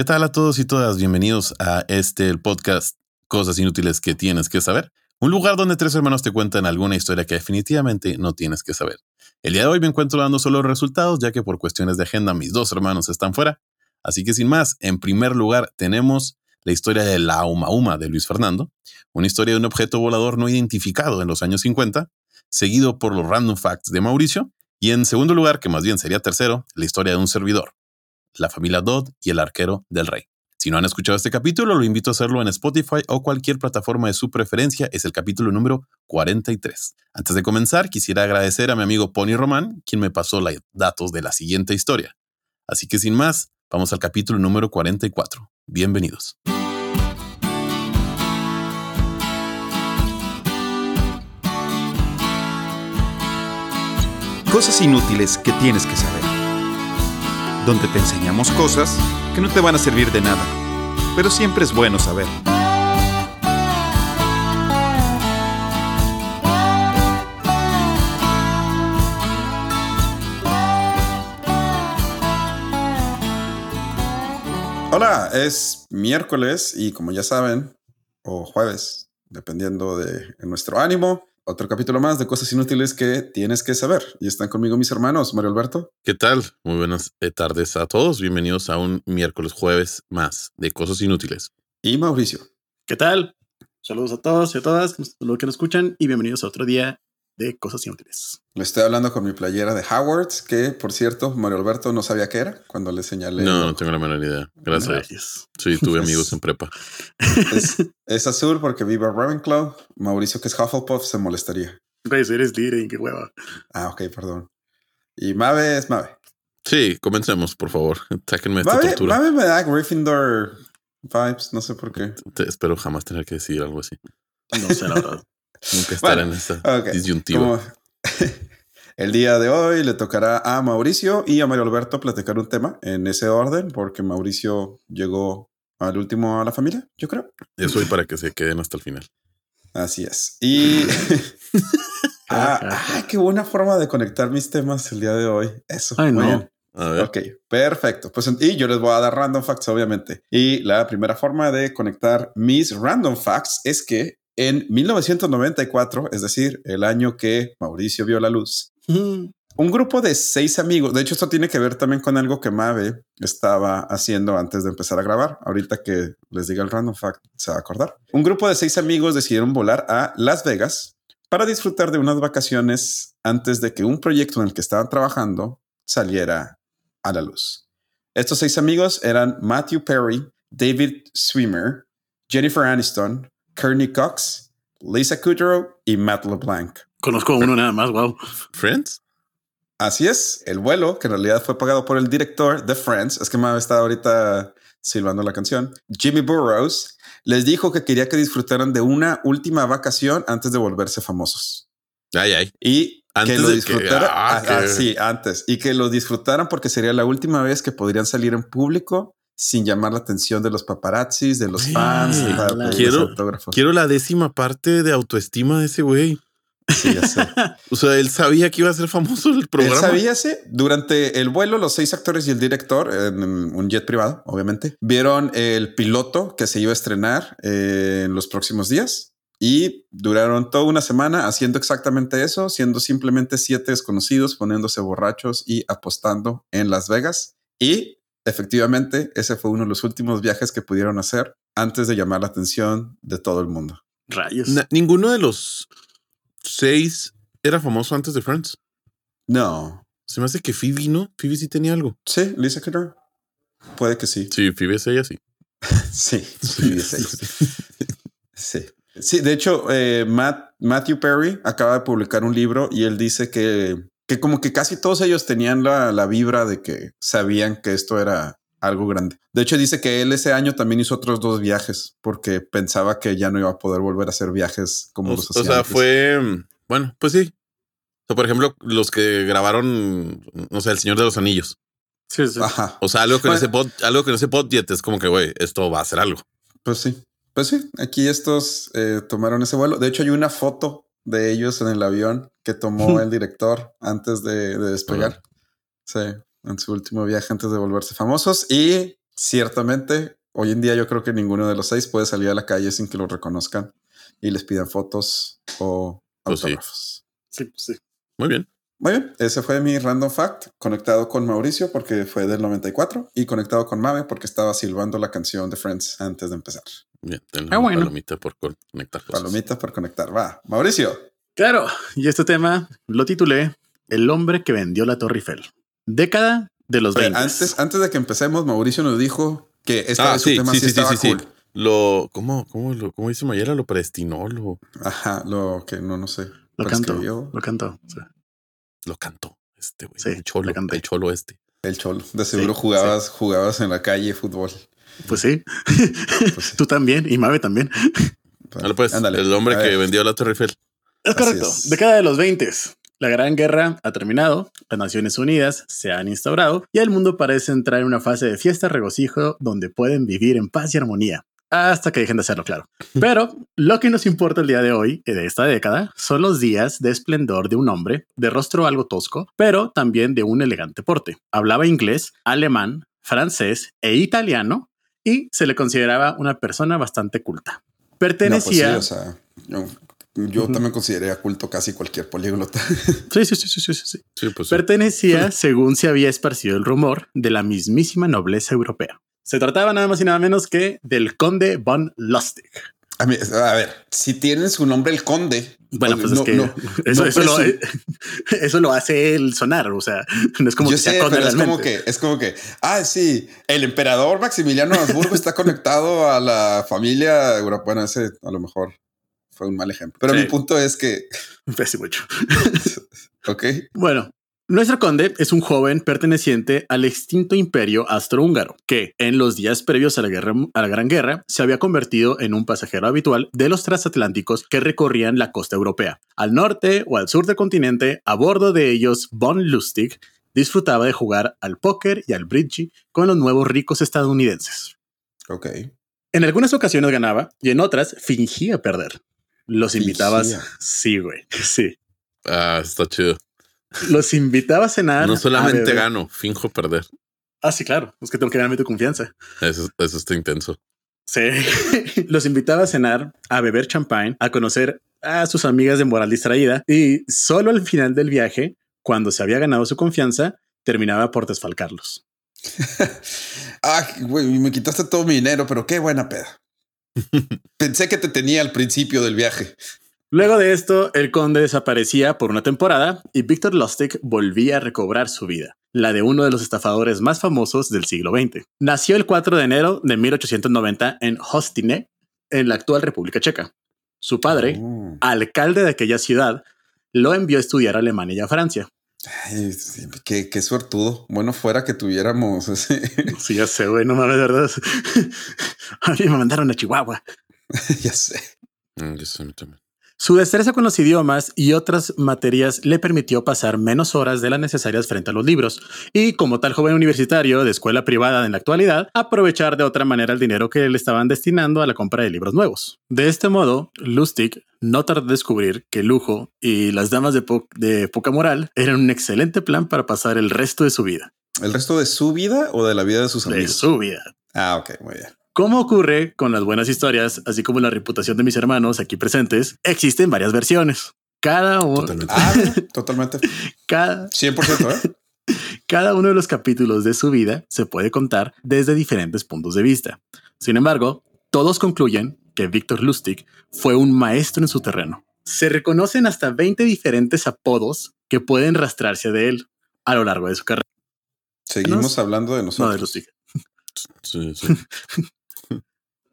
¿Qué tal a todos y todas? Bienvenidos a este el podcast Cosas inútiles que tienes que saber. Un lugar donde tres hermanos te cuentan alguna historia que definitivamente no tienes que saber. El día de hoy me encuentro dando solo resultados ya que por cuestiones de agenda mis dos hermanos están fuera. Así que sin más, en primer lugar tenemos la historia de la Uma Uma de Luis Fernando, una historia de un objeto volador no identificado en los años 50, seguido por los random facts de Mauricio, y en segundo lugar, que más bien sería tercero, la historia de un servidor, la familia Dodd y el arquero del rey. Si no han escuchado este capítulo, lo invito a hacerlo en Spotify o cualquier plataforma de su preferencia. Es el capítulo número 43. Antes de comenzar, quisiera agradecer a mi amigo Pony Román, quien me pasó los datos de la siguiente historia. Así que sin más, vamos al capítulo número 44. Bienvenidos. Cosas inútiles que tienes que saber. Donde te enseñamos cosas que no te van a servir de nada, pero siempre es bueno saber. Hola, es miércoles y como ya saben, o jueves, dependiendo de nuestro ánimo, otro capítulo más de cosas inútiles que tienes que saber. Y están conmigo mis hermanos, Mario Alberto. ¿Qué tal? Muy buenas eh, tardes a todos. Bienvenidos a un miércoles jueves más de cosas inútiles. Y Mauricio. ¿Qué tal? Saludos a todos y a todas los que nos escuchan y bienvenidos a otro día de cosas inútiles. Le estoy hablando con mi playera de Howard's, que por cierto, Mario Alberto no sabía qué era cuando le señalé. No, no tengo la menor idea. Gracias. Gracias. Sí, tuve amigos en prepa. Es, es, azul porque viva Ravenclaw. Mauricio, que es Hufflepuff, se molestaría. Güey, eres Liren, qué hueva. Ah, ok, perdón. Y Mave es Mave. Sí, comencemos, por favor. Sáquenme esta Mave, tortura. Mave me da Gryffindor vibes, no sé por qué. Te, espero jamás tener que decir algo así. No sé, la verdad. Nunca estar Bueno, en esa ok. disyuntiva. Como- el día de hoy le tocará a Mauricio y a Mario Alberto platicar un tema en ese orden, porque Mauricio llegó al último a la familia, yo creo. Eso y para que se queden hasta el final. Así es. Y. ah, ah, qué buena forma de conectar mis temas el día de hoy. Eso. Ay, no. bien. A ver. Ok, perfecto. Pues y yo les voy a dar random facts, obviamente. Y la primera forma de conectar mis random facts es que en 1994, es decir, el año que Mauricio vio la luz, Mm, un grupo de seis amigos, de hecho esto tiene que ver también con algo que Mave estaba haciendo antes de empezar a grabar. Ahorita que les diga el random fact, se va a acordar. Un grupo de seis amigos decidieron volar a Las Vegas para disfrutar de unas vacaciones antes de que un proyecto en el que estaban trabajando saliera a la luz. Estos seis amigos eran Matthew Perry, David Swimmer, Jennifer Aniston, Courtney Cox, Lisa Kudrow y Matt LeBlanc. Conozco a uno nada más, wow. ¿Friends? Así es, el vuelo, que en realidad fue pagado por el director de Friends, es que me está ahorita silbando la canción, Jimmy Burrows, les dijo que quería que disfrutaran de una última vacación antes de volverse famosos. Ay, ay. Y Antes que lo disfrutaran. ah, ah, ah, que- sí, antes. Y que lo disfrutaran porque sería la última vez que podrían salir en público sin llamar la atención de los paparazzis, de los fans, Quiero- autógrafos. Quiero la décima parte de autoestima de ese güey. Sí, ya sé. O sea, él sabía que iba a ser famoso el programa. Él sabía, sí. Durante el vuelo, los seis actores y el director, en un jet privado, obviamente, vieron el piloto que se iba a estrenar eh, en los próximos días y duraron toda una semana haciendo exactamente eso, siendo simplemente siete desconocidos, poniéndose borrachos y apostando en Las Vegas. Y efectivamente, ese fue uno de los últimos viajes que pudieron hacer antes de llamar la atención de todo el mundo. Rayos. Na- ninguno de los seis era famoso antes de Friends. No. Se me hace que Phoebe no. Phoebe sí tenía algo. Sí, Lisa Kudrow. Puede que sí. Sí, Phoebe es ella, sí. Sí, sí, sí. Sí. Sí, de hecho, eh, Matt- Matthew Perry acaba de publicar un libro y él dice que, que como que casi todos ellos tenían la, la vibra de que sabían que esto era algo grande. De hecho, dice que él ese año también hizo otros dos viajes porque pensaba que ya no iba a poder volver a hacer viajes como O, los o sea, antes. fue. Bueno, pues sí. O sea, por ejemplo, los que grabaron, no sé, El Señor de los Anillos. Sí, sí. Ajá. O sea, algo que, no se pod, algo que no se podjet es como que, güey, esto va a ser algo. Pues sí. Pues sí, aquí estos eh, tomaron ese vuelo. De hecho, hay una foto de ellos en el avión que tomó el director antes de, de despegar. Sí, en su último viaje antes de volverse famosos. Y Ciertamente, hoy en día yo creo que ninguno de los seis puede salir a la calle sin que lo reconozcan y les pidan fotos o Pues sí. autógrafos. Sí, pues sí. Muy bien. Muy bien, ese fue mi random fact, conectado con Mauricio porque fue del 94 y conectado con Mame porque estaba silbando la canción de Friends antes de empezar. Bien. Ten Ah, bueno. palomita por conectar cosas. Palomitas por conectar. Va, Mauricio. Claro, y este tema lo titulé El hombre que vendió la Torre Eiffel. Década de los Oye, 20. antes, antes de que empecemos, Mauricio nos dijo que esta Ah, sí, tema sí, sí, sí, sí, estaba sí, sí. cool. Lo, ¿cómo, cómo, lo, cómo dice Mayera? Lo prestinó, lo, Ajá, lo que no, no sé. lo canto, prescribió. lo canto. sí. lo cantó. Este güey. Sí, el cholo, el cholo este. El cholo. De seguro Sí, jugabas, jugabas en la calle fútbol. Pues sí. Pues sí. Tú también y Mabe también. Vale, pues, Ándale. el hombre que vendió la Torre Eiffel. Es correcto. es. Década de los 20. La Gran Guerra ha terminado, las Naciones Unidas se han instaurado y el mundo parece entrar en una fase de fiesta regocijo donde pueden vivir en paz y armonía. Hasta que dejen de hacerlo, claro. Pero lo que nos importa el día de hoy, eh, de esta década, son los días de esplendor de un hombre de rostro algo tosco, pero también de un elegante porte. Hablaba inglés, alemán, francés e italiano y se le consideraba una persona bastante culta. Pertenecía. No, pues sí, o sea, yo, también consideré culto casi cualquier políglota. sí, sí, sí, sí, sí, sí. Sí, pues. sí. Pertenecía, según se había esparcido el rumor, de la mismísima nobleza europea. Se trataba nada más y nada menos que del conde von Lustig. A, mí, a ver, si tiene su nombre el conde. Bueno, pues no, es que no, eso, no eso, lo, eso lo hace él sonar. O sea, no es como yo que sea sé, conde pero es como que es como que, ah, sí, el emperador Maximiliano de Habsburgo está conectado a la familia. Bueno, ese a lo mejor fue un mal ejemplo. Pero Sí. mi punto es que, Pésimo hecho. ok, Bueno, nuestro conde es un joven perteneciente al extinto imperio austrohúngaro, que en los días previos a la, guerra, a la Gran Guerra se había convertido en un pasajero habitual de los transatlánticos que recorrían la costa europea. Al norte o al sur del continente, a bordo de ellos, von Lustig disfrutaba de jugar al póker y al bridge con los nuevos ricos estadounidenses. ok. En algunas ocasiones ganaba y en otras fingía perder. Los invitabas. Fingía. Sí, güey. Sí. Ah, está chido. Los invitaba a cenar. No a solamente gano, finjo perder. Ah, sí, claro. Es que tengo que ganarme tu confianza. Eso, eso está intenso. Sí. Los invitaba a cenar, a beber champagne, a conocer a sus amigas de moral distraída y solo al final del viaje, cuando se había ganado su confianza, terminaba por desfalcarlos. ah, güey, me quitaste todo mi dinero, pero qué buena peda. Pensé que te tenía al principio del viaje. Luego de esto, el conde desaparecía por una temporada y Víctor Lustig volvía a recobrar su vida, la de uno de los estafadores más famosos del siglo XX. Nació el 4 de enero de 1890 en Hostine, en la actual República Checa. Su padre, Oh. alcalde de aquella ciudad, lo envió a estudiar a Alemania y a Francia. Ay, sí, qué, qué suertudo. Bueno, fuera que tuviéramos ese. Sí, ya sé, güey, no mames, de verdad. A mí me mandaron a Chihuahua. ya sé. Mm, yo sé, también. Su destreza con los idiomas y otras materias le permitió pasar menos horas de las necesarias frente a los libros y, como tal joven universitario de escuela privada en la actualidad, aprovechar de otra manera el dinero que le estaban destinando a la compra de libros nuevos. De este modo, Lustig no tardó en descubrir que lujo y las damas de, po- de poca moral eran un excelente plan para pasar el resto de su vida. ¿El resto de su vida o de la vida de sus De amigos? su vida. Ah, ok, muy bien. Como ocurre con las buenas historias, así como la reputación de mis hermanos aquí presentes, existen varias versiones. Cada, uno, Totalmente. Ah, totalmente. cada, 100%, ¿eh? cada uno de los capítulos de su vida se puede contar desde diferentes puntos de vista. Sin embargo, todos concluyen que Víctor Lustig fue un maestro en su terreno. Se reconocen hasta 20 diferentes apodos que pueden rastrearse de él a lo largo de su carrera. Seguimos hablando de No, nosotros. de Lustig. Sí, sí.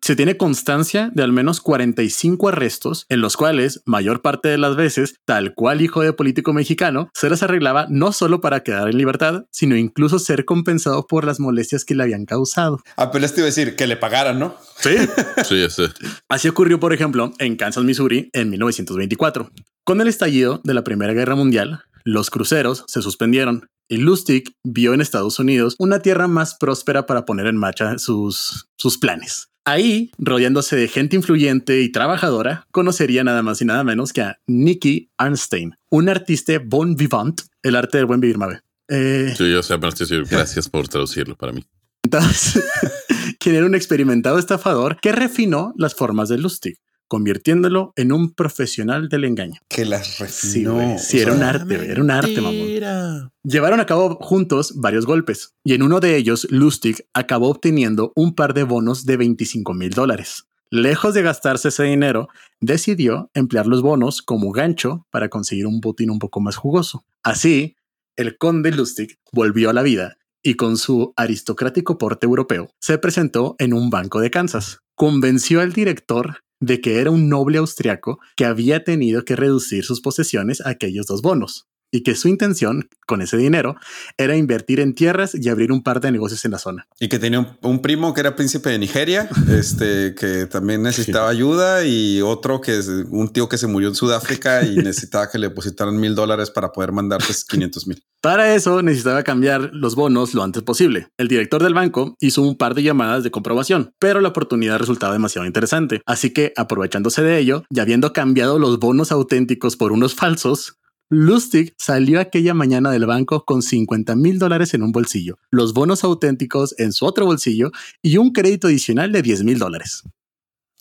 Se tiene constancia de al menos 45 arrestos, en los cuales, mayor parte de las veces, tal cual hijo de político mexicano, se les arreglaba no solo para quedar en libertad, sino incluso ser compensado por las molestias que le habían causado. Apenas te iba a decir que le pagaran, ¿no? Sí. Sí, sé. Así ocurrió, por ejemplo, en Kansas, Missouri, en 1924. Con el estallido de la Primera Guerra Mundial, los cruceros se suspendieron y Lustig vio en Estados Unidos una tierra más próspera para poner en marcha sus, sus planes. Ahí, rodeándose de gente influyente y trabajadora, conocería nada más y nada menos que a Nicky Arnstein, un artista bon vivant, el arte del buen vivir, Mabe. Eh, Sí, yo sé. Gracias por traducirlo para mí. quien era un experimentado estafador que refinó las formas de Lustig, convirtiéndolo en un profesional del engaño. Que las Sí, refinó. Sí, o era un arte, güey, era un arte, mamón. Llevaron a cabo juntos varios golpes y en uno de ellos Lustig acabó obteniendo un par de bonos de 25 mil dólares. Lejos de gastarse ese dinero, decidió emplear los bonos como gancho para conseguir un botín un poco más jugoso. Así, el conde Lustig volvió a la vida y con su aristocrático porte europeo se presentó en un banco de Kansas. Convenció al director de que era un noble austriaco que había tenido que reducir sus posesiones a aquellos dos bonos y que su intención con ese dinero era invertir en tierras y abrir un par de negocios en la zona. Y que tenía un, un primo que era príncipe de Nigeria, este, que también necesitaba ayuda y otro que es un tío que se murió en Sudáfrica y necesitaba que le depositaran mil dólares para poder mandarte 500 mil. Para eso necesitaba cambiar los bonos lo antes posible. El director del banco hizo un par de llamadas de comprobación, pero la oportunidad resultaba demasiado interesante. Así que, aprovechándose de ello y habiendo cambiado los bonos auténticos por unos falsos, Lustig salió aquella mañana del banco con 50 mil dólares en un bolsillo, los bonos auténticos en su otro bolsillo y un crédito adicional de 10 mil dólares.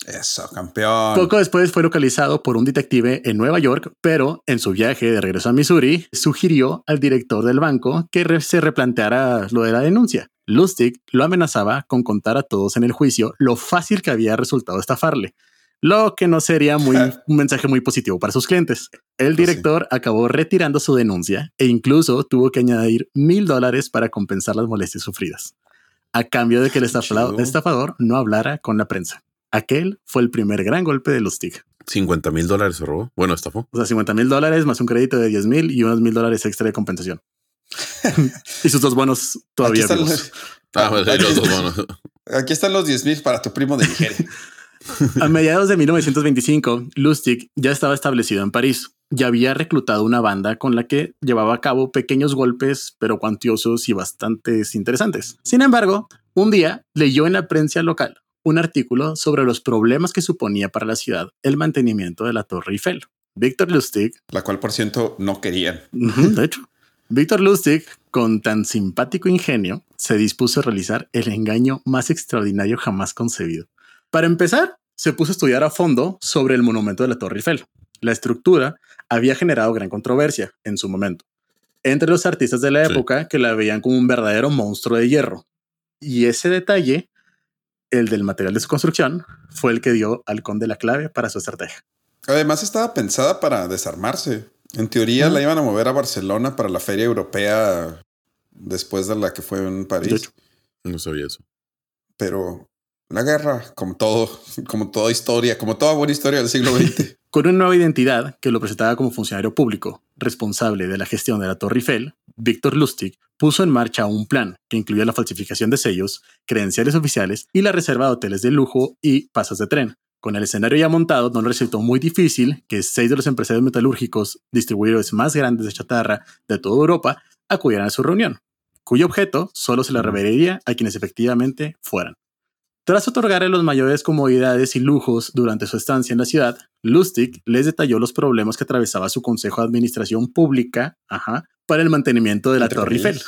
Eso, campeón. Poco después fue localizado por un detective en Nueva York, pero en su viaje de regreso a Missouri sugirió al director del banco que se replanteara lo de la denuncia. Lustig lo amenazaba con contar a todos en el juicio lo fácil que había resultado estafarle, lo que no sería muy, un mensaje muy positivo para sus clientes. El Pues sí. director acabó retirando su denuncia e incluso tuvo que añadir mil dólares para compensar las molestias sufridas, a cambio de que el chido. estafador no hablara con la prensa. Aquel fue el primer gran golpe de Lustig. 50 mil dólares se robó. Bueno, estafó. O sea, 50 mil dólares más un crédito de 10 mil y unos mil dólares extra de compensación. y sus dos bonos Aquí todavía están, vivos. los, Ah, pues, ahí los dos bonos. aquí están los 10 mil para tu primo de Nigeria. A mediados de 1925, Lustig ya estaba establecido en París. Ya había reclutado una banda con la que llevaba a cabo pequeños golpes, pero cuantiosos y bastante interesantes. Sin embargo, un día leyó en la prensa local un artículo sobre los problemas que suponía para la ciudad el mantenimiento de la Torre Eiffel. Víctor Lustig la cual, por ciento, no querían. De hecho, Víctor Lustig, con tan simpático ingenio, se dispuso a realizar el engaño más extraordinario jamás concebido. Para empezar, se puso a estudiar a fondo sobre el monumento de la Torre Eiffel. La estructura había generado gran controversia en su momento, entre los artistas de la Sí. época que la veían como un verdadero monstruo de hierro. Y ese detalle, el del material de su construcción, fue el que dio al conde la clave para su estrategia. Además, estaba pensada para desarmarse. En teoría, la iban a mover a Barcelona para la feria europea después de la que fue en De París. hecho. No sabía eso. Pero la guerra, como todo, como toda historia, como toda buena historia del siglo XX. Con una nueva identidad que lo presentaba como funcionario público, responsable de la gestión de la Torre Eiffel, Víctor Lustig puso en marcha un plan que incluía la falsificación de sellos, credenciales oficiales y la reserva de hoteles de lujo y pasos de tren. Con el escenario ya montado, no le resultó muy difícil que seis de los empresarios metalúrgicos, distribuidores más grandes de chatarra de toda Europa, acudieran a su reunión, cuyo objeto solo se le revelaría a quienes efectivamente fueran. Tras otorgarle los mayores comodidades y lujos durante su estancia en la ciudad, Lustig les detalló los problemas que atravesaba su consejo de administración pública ajá, para el mantenimiento de la Torre Eiffel,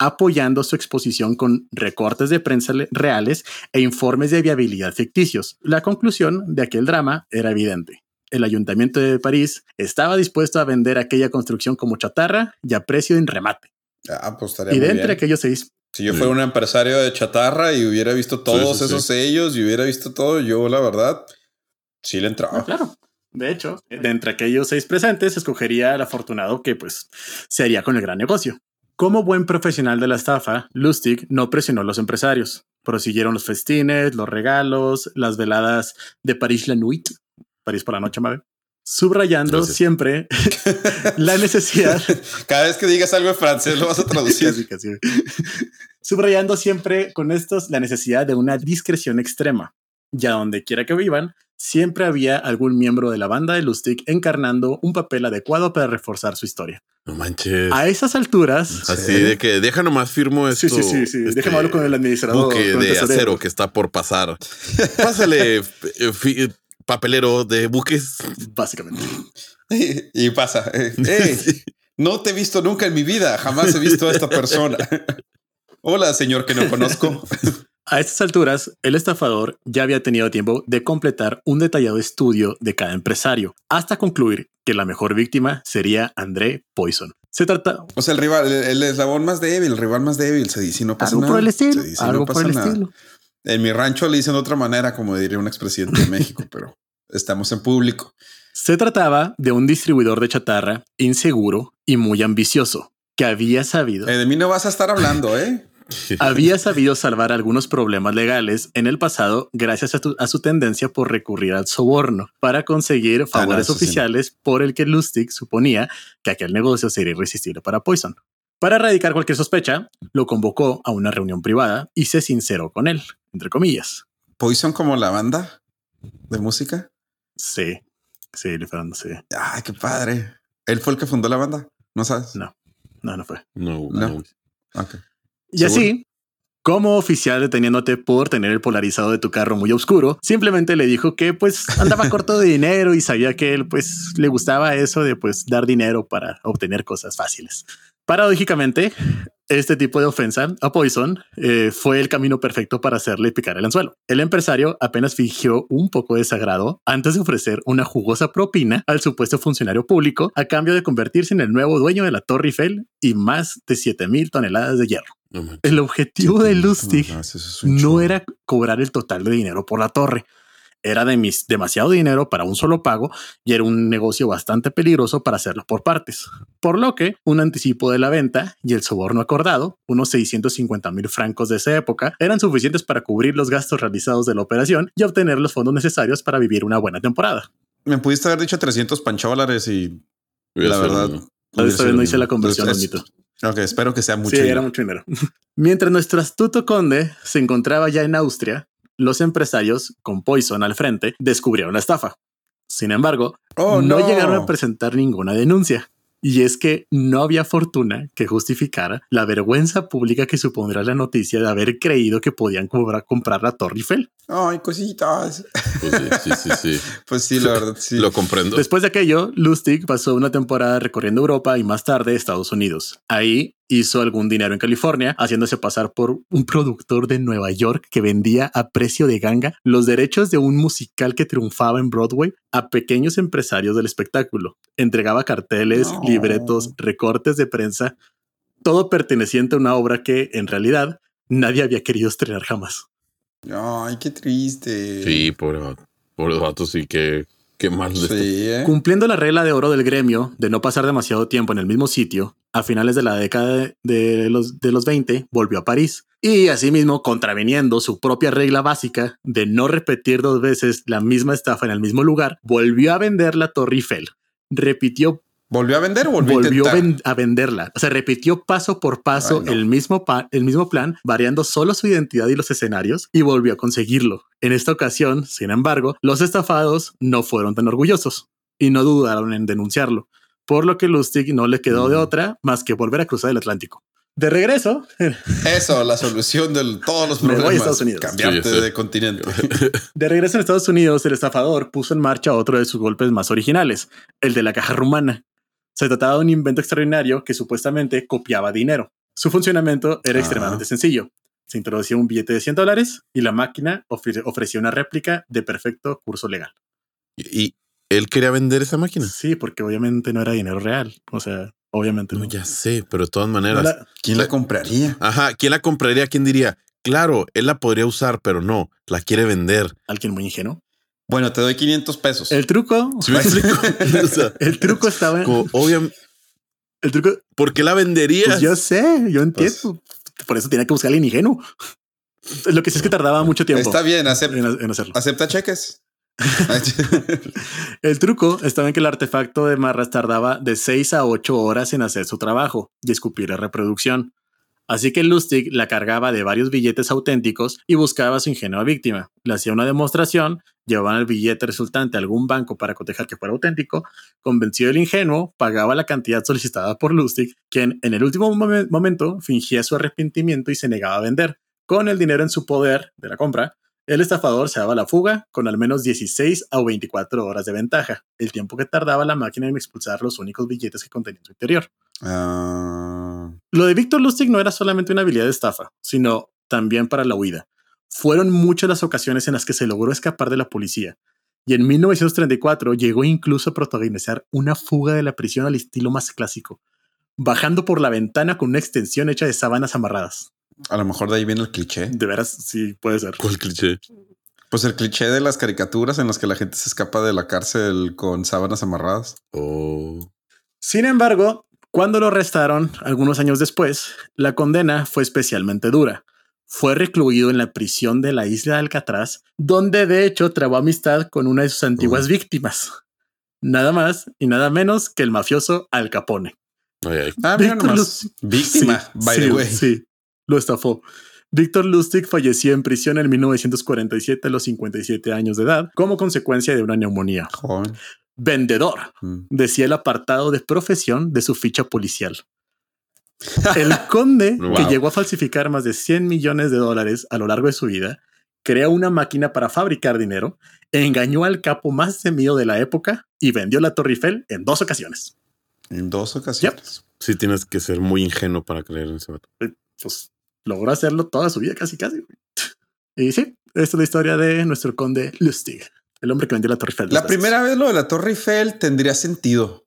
apoyando su exposición con recortes de prensa le- reales e informes de viabilidad ficticios. La conclusión de aquel drama era evidente. El ayuntamiento de París estaba dispuesto a vender aquella construcción como chatarra y a precio en remate. Ah, pues Y de entre aquellos seis Si yo fuera un empresario de chatarra y hubiera visto todos sí, sí. esos sellos y hubiera visto todo, yo la verdad sí le entraba. Ah, claro. De hecho, de entre aquellos seis presentes, escogería al afortunado que pues se haría con el gran negocio. Como buen profesional de la estafa, Lustig no presionó a los empresarios. Prosiguieron los festines, los regalos, las veladas de París la Nuit, París por la noche, Mabe, subrayando Gracias. siempre la necesidad Cada vez que digas algo en francés lo vas a traducir. Casi, casi. Subrayando siempre con estos la necesidad de una discreción extrema. Ya donde quiera que vivan, siempre había algún miembro de la banda de Lustig encarnando un papel adecuado para reforzar su historia. No manches. A esas alturas, Así de que deja nomás firmo esto. sí, sí, sí, sí. este Déjame hablar con el administrador. Buque de acero que está por pasar. Pásale eh, fi- papelero de buques. Básicamente. y pasa. eh, "Ey, no te he visto nunca en mi vida. Jamás he visto a esta persona. Hola, señor que no conozco. A estas alturas, el estafador ya había tenido tiempo de completar un detallado estudio de cada empresario, hasta concluir que la mejor víctima sería André Poison. Se trata... O sea, el rival, el, el eslabón más débil, el rival más débil, se dice no pasa algo nada. por el estilo. Se dice y algo no por el nada. estilo. En mi rancho le dicen de otra manera, como diría un expresidente de México, pero estamos en público. Se trataba de un distribuidor de chatarra inseguro y muy ambicioso, que había sabido, Eh, de mí no vas a estar hablando, ¿eh? había sabido salvar algunos problemas legales en el pasado gracias a, tu- a su tendencia por recurrir al soborno para conseguir favores eso sí. oficiales por el que Lustig suponía que aquel negocio sería irresistible para Poison. Para erradicar cualquier sospecha, lo convocó a una reunión privada y se sinceró con él, entre comillas. Poison como la banda de música. Sí, sí, le fueron- sí. Ay, qué padre. Él fue el que fundó la banda. ¿No sabes? No. No, no fue. No, No. no. Ok. Y ¿Seguro? así, como oficial deteniéndote por tener el polarizado de tu carro muy oscuro, simplemente le dijo que pues andaba corto de dinero y sabía que él pues le gustaba eso de pues dar dinero para obtener cosas fáciles. Paradójicamente, este tipo de ofensa a Poison eh, fue el camino perfecto para hacerle picar el anzuelo. El empresario apenas fingió un poco de desagrado antes de ofrecer una jugosa propina al supuesto funcionario público a cambio de convertirse en el nuevo dueño de la Torre Eiffel y más de 7 mil toneladas de hierro. No. El objetivo de Lustig No, era cobrar el total de dinero por la torre. Era de mis, demasiado dinero para un solo pago y era un negocio bastante peligroso para hacerlo por partes. Por lo que un anticipo de la venta y el soborno acordado, unos 650 mil francos de esa época, eran suficientes para cubrir los gastos realizados de la operación y obtener los fondos necesarios para vivir una buena temporada. Me pudiste haber dicho 300 panchovalares y la verdad. Esta vez no hice la conversión, Donito. Ok, espero que sea mucho. sí, dinero. era mucho dinero. Mientras nuestro astuto conde se encontraba ya en Austria, los empresarios, con Poison al frente, descubrieron la estafa. Sin embargo, Oh, no, no. llegaron a presentar ninguna denuncia. Y es que no había fortuna que justificara la vergüenza pública que supondrá la noticia de haber creído que podían cobrar- comprar la Torre Eiffel. Ay, cositas. Pues sí, sí, sí, sí. Pues sí, la verdad, sí. Lo comprendo. Después de aquello, Lustig pasó una temporada recorriendo Europa y más tarde Estados Unidos. Ahí hizo algún dinero en California, haciéndose pasar por un productor de Nueva York que vendía a precio de ganga los derechos de un musical que triunfaba en Broadway a pequeños empresarios del espectáculo. Entregaba carteles, No. libretos, recortes de prensa, todo perteneciente a una obra que, en realidad, nadie había querido estrenar jamás. Ay, qué triste. Sí, pobre vato. Pobre vato, sí que qué mal de esto. Sí, ¿eh? Cumpliendo la regla de oro del gremio de no pasar demasiado tiempo en el mismo sitio, a finales de la década de- de los, de los 20 volvió a París y asimismo contraviniendo su propia regla básica de no repetir dos veces la misma estafa en el mismo lugar, volvió a vender la Torre Eiffel. Repitió, ¿Volvió a vender o volvió, volvió a ven- venderla. O sea, repitió paso por paso Ay, no. el, mismo pa- el mismo plan, variando solo su identidad y los escenarios y volvió a conseguirlo. En esta ocasión, sin embargo, los estafados no fueron tan orgullosos y no dudaron en denunciarlo, por lo que Lustig no le quedó de Mm. otra más que volver a cruzar el Atlántico. De regreso, Eso, la solución de todos los Me voy a problemas. Estados Unidos. Cambiarte Sí, sí. de continente. de regreso en Estados Unidos, el estafador puso en marcha otro de sus golpes más originales, el de la caja rumana. Se trataba de un invento extraordinario que supuestamente copiaba dinero. Su funcionamiento era Ah. extremadamente sencillo. Se introducía un billete de 100 dólares y la máquina ofre- ofrecía una réplica de perfecto curso legal. Y, él quería vender esa máquina. Sí, porque obviamente no era dinero real. O sea, obviamente No, no. ya sé, pero de todas maneras. la- ¿Quién la compraría? Ajá, ¿quién la compraría? ¿Quién diría? Claro, él la podría usar, pero no, la quiere vender. alguien muy ingenuo. Bueno, te doy 500 pesos. El truco, ¿Sí me explico? O sea, el truco estaba en, como, obviamente, el truco, ¿por qué la venderías? Pues yo sé, yo entiendo. Pues- Por eso tenía que buscar alguien ingenuo. Lo que sí es que tardaba mucho tiempo Está bien, acep- en, en hacerlo. acepta cheques. El truco estaba en que el artefacto de Marras tardaba de 6 a 8 horas en hacer su trabajo y escupir la reproducción. Así que Lustig la cargaba de varios billetes auténticos y buscaba a su ingenua víctima. Le hacía una demostración, llevaban el billete resultante a algún banco para cotejar que fuera auténtico, convenció del ingenuo, pagaba la cantidad solicitada por Lustig, quien en el último momen- momento fingía su arrepentimiento y se negaba a vender. Con el dinero en su poder de la compra, el estafador se daba la fuga con al menos 16 a 24 horas de ventaja, el tiempo que tardaba la máquina en expulsar los únicos billetes que contenía en su interior. Ah, Lo de Víctor Lustig no era solamente una habilidad de estafa, sino también para la huida. Fueron muchas las ocasiones en las que se logró escapar de la policía. Y en 1934 llegó incluso a protagonizar una fuga de la prisión al estilo más clásico, bajando por la ventana con una extensión hecha de sábanas amarradas. A lo mejor de ahí viene el cliché. De veras, sí, puede ser. ¿Cuál cliché? Pues el cliché de las caricaturas en las que la gente se escapa de la cárcel con sábanas amarradas. Oh. Sin embargo, cuando lo arrestaron algunos años después, la condena fue especialmente dura. Fue recluido en la prisión de la isla de Alcatraz, donde de hecho trabó amistad con una de sus antiguas víctimas. Nada más y nada menos que el mafioso Al Capone. Ay, ay. Ah, mira Víctor nomás. Lus- Víctima, Sí, by sí, the way. Sí, lo estafó. Víctor Lustig falleció en prisión en 1947 a los 57 años de edad como consecuencia de una neumonía. Vendedor, Mm. decía el apartado de profesión de su ficha policial. El conde, que llegó a falsificar más de 100 millones de dólares a lo largo de su vida, creó una máquina para fabricar dinero, engañó al capo más temido de la época y vendió la Torre Eiffel en dos ocasiones. En dos ocasiones. Sí, tienes que ser muy ingenuo para creer en ese vato. Pues logró hacerlo toda su vida, casi, casi. Y sí, esta es la historia de nuestro conde Lustig, el hombre que vendió la Torre Eiffel. La primera vez lo de la Torre Eiffel tendría sentido.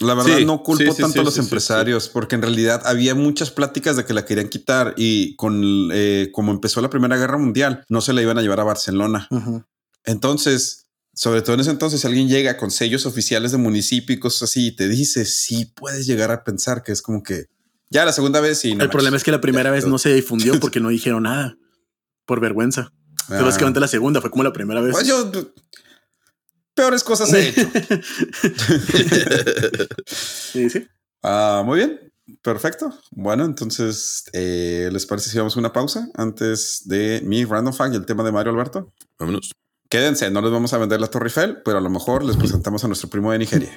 La verdad Sí, no culpo sí, sí, tanto a los empresarios porque en realidad había muchas pláticas de que la querían quitar y con eh, como empezó la Primera Guerra Mundial no se la iban a llevar a Barcelona. Entonces, sobre todo en ese entonces, si alguien llega con sellos oficiales de municipio y cosas así y te dice, sí puedes llegar a pensar que es como que ya la segunda vez y no el problema es que la primera vez no se difundió porque no dijeron nada por vergüenza. Pero Ah. básicamente la segunda fue como la primera vez. Pues yo peores cosas he hecho. Sí, sí. Ah, muy bien. Perfecto. Bueno, entonces, eh, ¿les parece si vamos a una pausa antes de mi random fact y el tema de Mario Alberto? Vámonos. Quédense, no les vamos a vender la Torre Eiffel, pero a lo mejor les presentamos a nuestro primo de Nigeria.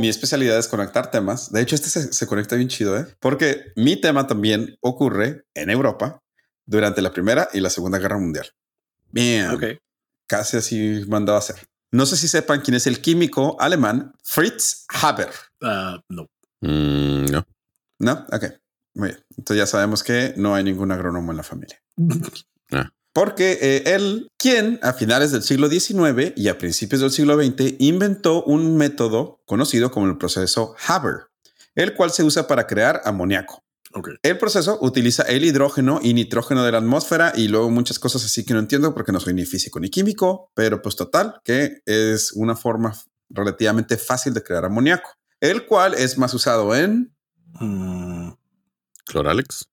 Mi especialidad es conectar temas, de hecho este se, se conecta bien chido, ¿eh? Porque mi tema también ocurre en Europa durante la Primera y la Segunda Guerra Mundial. Bien, Ok. casi así mandaba a ser. No sé si sepan quién es el químico alemán Fritz Haber. Ah, no. Mm, no. ¿No? Ok, muy bien. Entonces ya sabemos que no hay ningún agrónomo en la familia. Ah. Porque eh, él, quien a finales del siglo XIX y a principios del siglo XX inventó un método conocido como el proceso Haber, el cual se usa para crear amoníaco. El proceso utiliza el hidrógeno y nitrógeno de la atmósfera y luego muchas cosas así que no entiendo porque no soy ni físico ni químico, pero pues total, que es una forma relativamente fácil de crear amoníaco, el cual es más usado en Mm, Cloralex.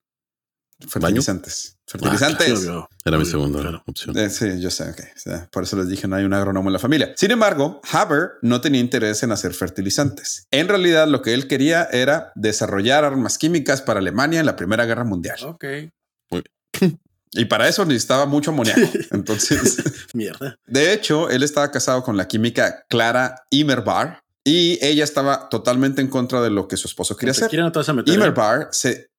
Fertilizantes. Fertilizantes. obvio. Era mi segunda claro. opción. Eh, sí, yo sé, ok. O sea, por eso les dije, no hay un agrónomo en la familia. Sin embargo, Haber no tenía interés en hacer fertilizantes. En realidad, lo que él quería era desarrollar armas químicas para Alemania en la Primera Guerra Mundial. Ok. Y para eso necesitaba mucho amoníaco. Entonces, Mierda. de hecho, él estaba casado con la química Clara Immerbar y ella estaba totalmente en contra de lo que su esposo quería hacer. meter. Immerbar se,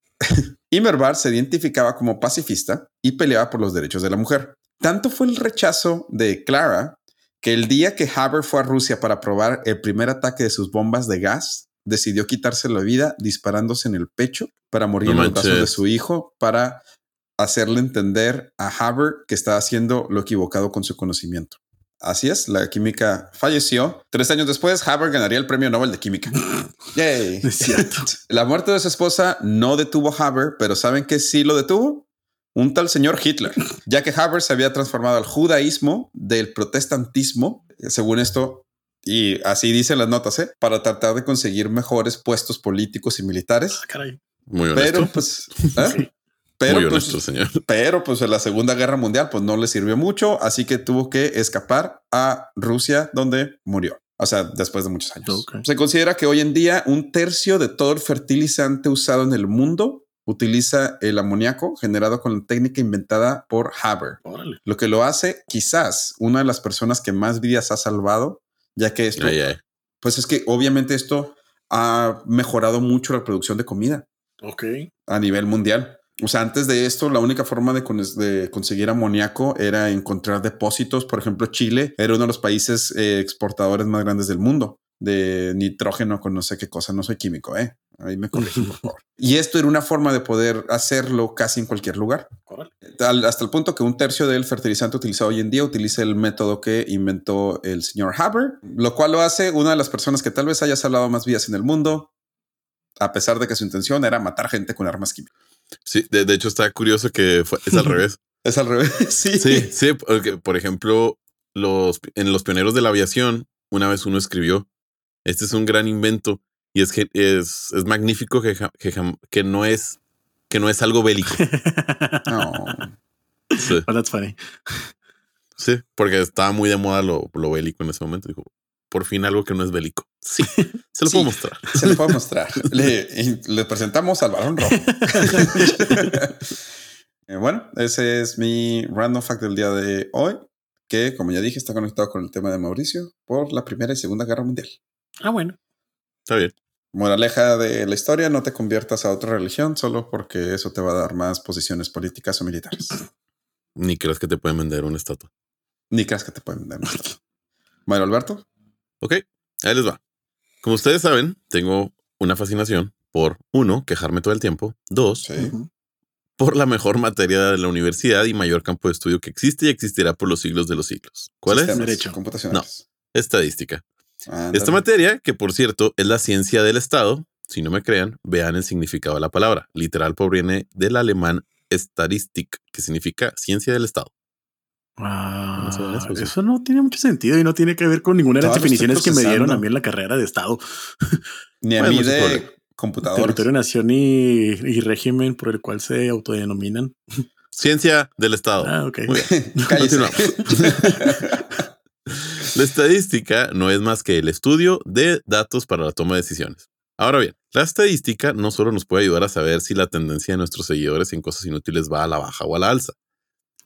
Immerbar se identificaba como pacifista y peleaba por los derechos de la mujer. Tanto fue el rechazo de Clara que el día que Haber fue a Rusia para probar el primer ataque de sus bombas de gas, decidió quitarse la vida disparándose en el pecho para morir No en los brazos de su hijo para hacerle entender a Haber que estaba haciendo lo equivocado con su conocimiento. Así es, la química falleció. Tres años después, Haber ganaría el premio Nobel de Química. Yay. Es cierto. La muerte de su esposa no detuvo a Haber, pero ¿saben qué sí lo detuvo? Un tal señor Hitler, ya que Haber se había transformado al judaísmo del protestantismo, según esto, y así dicen las notas, ¿eh? para tratar de conseguir mejores puestos políticos y militares. Ah, caray. Muy honesto. Pero pues, ¿eh? Pero, Muy pues, señor. pero pues en la Segunda Guerra Mundial pues no le sirvió mucho, así que tuvo que escapar a Rusia donde murió. O sea, después de muchos años. Se considera que hoy en día un tercio de todo el fertilizante usado en el mundo utiliza el amoníaco generado con la técnica inventada por Haber. Órale. Lo que lo hace quizás una de las personas que más vidas ha salvado, ya que esto, Ay, ay. pues es que obviamente esto ha mejorado mucho la producción de comida Ok. a nivel mundial. O sea, antes de esto, la única forma de, con- de conseguir amoníaco era encontrar depósitos. Por ejemplo, Chile era uno de los países eh, exportadores más grandes del mundo de nitrógeno con no sé qué cosa. No soy químico, ¿eh? Ahí me corrigen, por favor. Y esto era una forma de poder hacerlo casi en cualquier lugar. Al- hasta el punto que un tercio del fertilizante utilizado hoy en día utiliza el método que inventó el señor Haber, lo cual lo hace una de las personas que tal vez haya salvado más vidas en el mundo, a pesar de que su intención era matar gente con armas químicas. Sí, de, de hecho está curioso que fue- es al revés. Es al revés. Sí. Sí, sí, porque, por ejemplo, los, en los pioneros de la aviación, una vez uno escribió, este es un gran invento y es, que es, es magnífico que, que, que no es que no es algo bélico. No. Sí, Well, that's funny. sí, porque estaba muy de moda lo, lo bélico en ese momento. Dijo, por fin algo que no es bélico. Sí, se lo Sí. puedo mostrar. Se le puede mostrar. Le, presentamos al varón rojo. Eh, bueno, ese es mi random fact del día de hoy, que como ya dije está conectado con el tema de Mauricio por la Primera y Segunda Guerra Mundial. Ah, bueno. Está bien. Moraleja de la historia, no te conviertas a otra religión solo porque eso te va a dar más posiciones políticas o militares. Ni crees que te pueden vender una estatua. Ni creas que te pueden dar. más. Bueno, Alberto. Ok, ahí les va. Como ustedes saben, tengo una fascinación por uno, quejarme todo el tiempo. Dos, Sí. Por la mejor materia de la universidad y mayor campo de estudio que existe y existirá por los siglos de los siglos. ¿Cuál es? Derecho. Computacionales. Estadística. Esta materia, que por cierto es la ciencia del Estado, si no me crean, vean el significado de la palabra. Literal proviene del alemán Statistik, que significa ciencia del Estado. Ah, No saben eso, sí. eso no tiene mucho sentido y no tiene que ver con ninguna de las definiciones que me dieron a mí en la carrera de Estado. Ni a Bueno, mí mucho de problema. computadores. Territorio, nación y, y régimen por el cual se autodenominan. Ciencia del Estado. Ah, ok. Muy bien. Cállese. La estadística no es más que el estudio de datos para la toma de decisiones. Ahora bien, la estadística no solo nos puede ayudar a saber si la tendencia de nuestros seguidores en cosas inútiles va a la baja o a la alza,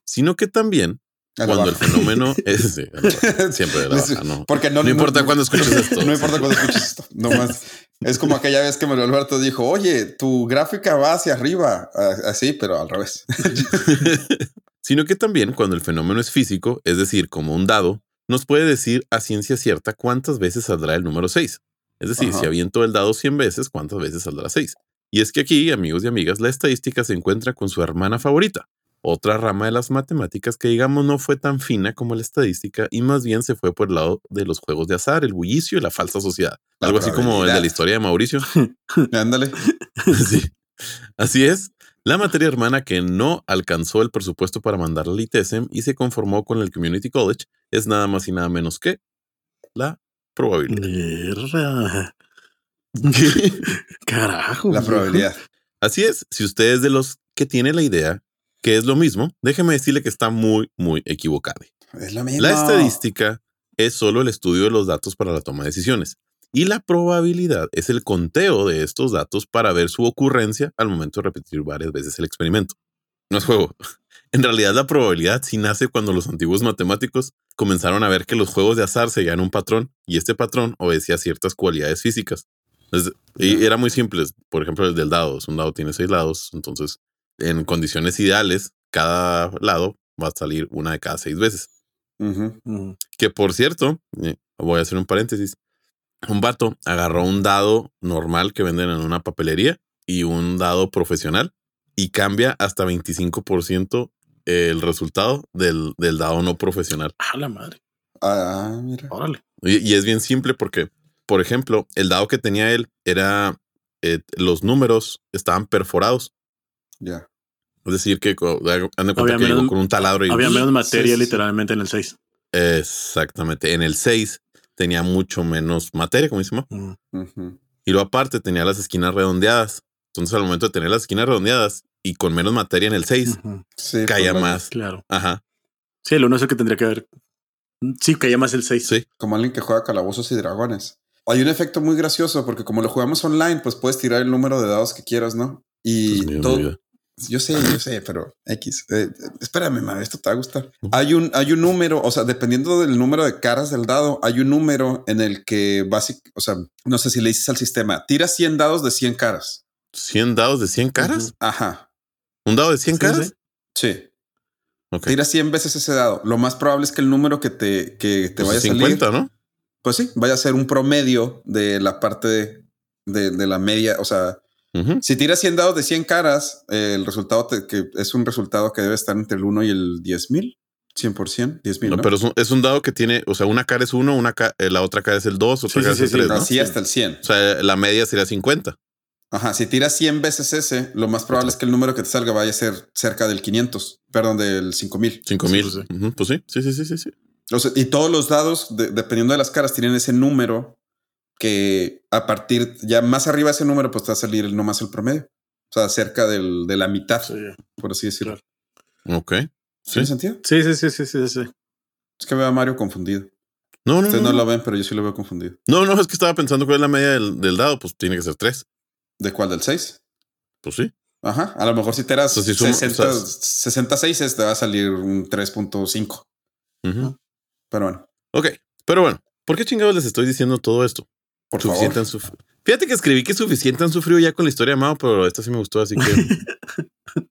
sino que también cuando el fenómeno es sí, siempre de la baja, no. Porque no, No importa cuándo escuches esto. No importa cuándo escuches esto. No más. Es como aquella vez que Manuel Alberto dijo, oye, tu gráfica va hacia arriba. Así, pero al revés. sino que también cuando el fenómeno es físico, es decir, como un dado, nos puede decir a ciencia cierta cuántas veces saldrá el número 6. Es decir, Ajá. si aviento el dado 100 veces, cuántas veces saldrá 6. Y es que aquí, amigos y amigas, la estadística se encuentra con su hermana favorita, otra rama de las matemáticas que digamos no fue tan fina como la estadística y más bien se fue por el lado de los juegos de azar, el bullicio y la falsa sociedad. La Algo así como el de la historia de Mauricio. Ándale. Sí. Así es. La materia hermana que no alcanzó el presupuesto para mandarla al ITESM y se conformó con el Community College es nada más y nada menos que la probabilidad. Carajo. La probabilidad. Así es, si usted es de los que tiene la idea que es lo mismo, déjeme decirle que está muy, muy equivocado. Es lo mismo. La estadística es solo el estudio de los datos para la toma de decisiones y la probabilidad es el conteo de estos datos para ver su ocurrencia al momento de repetir varias veces el experimento. No es juego. En realidad la probabilidad sí nace cuando los antiguos matemáticos comenzaron a ver que los juegos de azar seguían un patrón y este patrón obedecía ciertas cualidades físicas. Y era muy simple. Por ejemplo, el del dado. Un dado tiene seis lados. Entonces, en condiciones ideales, cada lado va a salir una de cada seis veces. Que por cierto, eh, voy a hacer un paréntesis. Un vato agarró un dado normal que venden en una papelería y un dado profesional y cambia hasta 25% el resultado del, del dado no profesional. A la madre. Ah, mira. Órale. Y, y es bien simple porque, por ejemplo, el dado que tenía él era, eh, los números estaban perforados. Ya. Es decir, que anda cuenta Había que llegó con un taladro y Había menos materia sí, literalmente en el 6. exactamente. En el 6 tenía mucho menos materia, como dice. Y luego aparte tenía las esquinas redondeadas. Entonces al momento de tener las esquinas redondeadas y con menos materia en el 6, Ujú. Sí. caía pues, más. Claro. Ajá. Sí, el 1 es el que tendría que haber. Sí, caía más el 6. Sí. Como alguien que juega calabozos y dragones. Hay un efecto muy gracioso porque como lo jugamos online, pues puedes tirar el número de dados que quieras, ¿no? Y todo, vida. Yo sé, yo sé, pero X. Eh, espérame, ma, esto te va a gustar. Hay un, hay un número, o sea, dependiendo del número de caras del dado, hay un número en el que básicamente, o sea, no sé si le dices al sistema, tira 100 dados de 100 caras. 100 dados de 100 caras. Ajá. ¿Un dado de 100 Sí, caras? sí. Sí. Ok. Tira 100 veces ese dado. Lo más probable es que el número que te, que te Pues vaya a salir, 50, ¿no? pues sí, vaya a ser un promedio de la parte de, de- de la media. O sea, Ujú. si tiras 100 dados de 100 caras, eh, el resultado te- que es un resultado que debe estar entre el 1 y el 10 mil. 100%, 10 mil. No, pero es un, es un dado que tiene, o sea, una cara es uno, una ca- eh, la otra cara es el 2, otra Sí, cara sí, es sí, el sí, 3, ¿no? Así hasta el 100. O sea, la media sería 50. Ajá, si tiras 100 veces ese, lo más probable es que el número que te salga vaya a ser cerca del 500, perdón, del 5000. 5000. pues sí. Pues sí, sí, sí, sí, sí, sí. O sea, y todos los dados, de- dependiendo de las caras, tienen ese número que a partir, ya más arriba de ese número, pues te va a salir nomás el promedio. O sea, cerca del- de la mitad, Sí, por así decirlo. Ok. Sí. ¿Tiene sentido? sí, sí, sí, sí, sí, sí. Es que veo a Mario confundido. No, no, Ustedes no, no, no. lo ven, pero yo sí lo veo confundido. No, no, es que estaba pensando cuál es la media del, del dado. Pues tiene que ser 3. ¿De cuál? ¿Del 6? Pues sí. Ajá. A lo mejor si te eras Entonces, si sumo- 60, o sea, 66, te va a salir un 3.5. Ujú. Pero bueno, Ok. Pero bueno, ¿por qué chingados les estoy diciendo todo esto? Por Suficiente favor. han sufrido. Fíjate que escribí que suficiente han sufrido ya con la historia de Mao, pero esta sí me gustó, así que.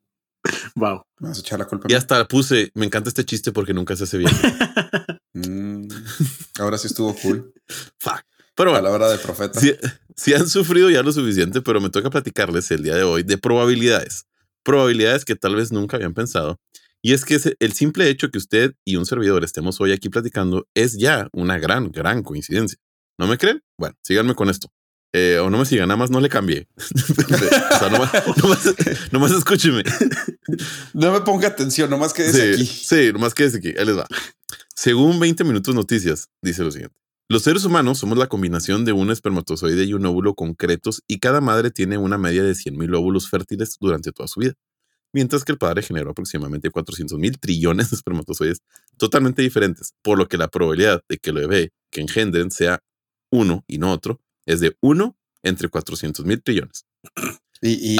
Wow. ¿Me vas a echar la culpa? y hasta puse, me encanta este chiste porque nunca se hace bien. Mm, ahora sí estuvo cool. Fuck. Pero bueno, Palabra de profeta. si, si han sufrido ya lo suficiente, pero me toca platicarles el día de hoy de probabilidades. Probabilidades que tal vez nunca habían pensado. Y es que el simple hecho que usted y un servidor estemos hoy aquí platicando es ya una gran, gran coincidencia. ¿No me creen? Bueno, síganme con esto. Eh, o no me sigan, nada más no le cambié. o sea, nomás, nomás, nomás escúcheme. No me ponga atención, nomás que Sí, aquí. sí, nomás quédese aquí. Ahí les va. Según 20 Minutos Noticias, dice lo siguiente. Los seres humanos somos la combinación de un espermatozoide y un óvulo concretos y cada madre tiene una media de 100.000 óvulos fértiles durante toda su vida, mientras que el padre generó aproximadamente 400.000 trillones de espermatozoides totalmente diferentes, por lo que la probabilidad de que el bebé que engendren sea uno y no otro es de 1 entre 400.000 trillones. Y,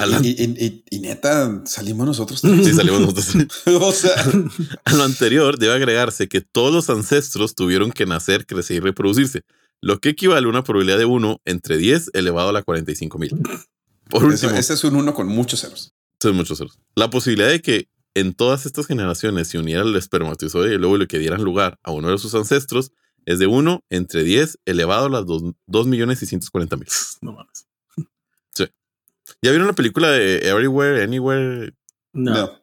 neta, salimos nosotros. Sí, salimos nosotros. o sea, A lo anterior debe agregarse que todos los ancestros tuvieron que nacer, crecer y reproducirse, lo que equivale a una probabilidad de 1 entre 10 elevado a la 45 mil. Por eso- último, ese es un uno con muchos ceros. son muchos ceros. La posibilidad de que en todas estas generaciones se uniera el espermatozoide y el óvulo que dieran lugar a uno de sus ancestros es de 1 entre 10 elevado a las 2 millones 640 mil. No mames. ¿Ya vieron la película de Everywhere, Anywhere? No. No,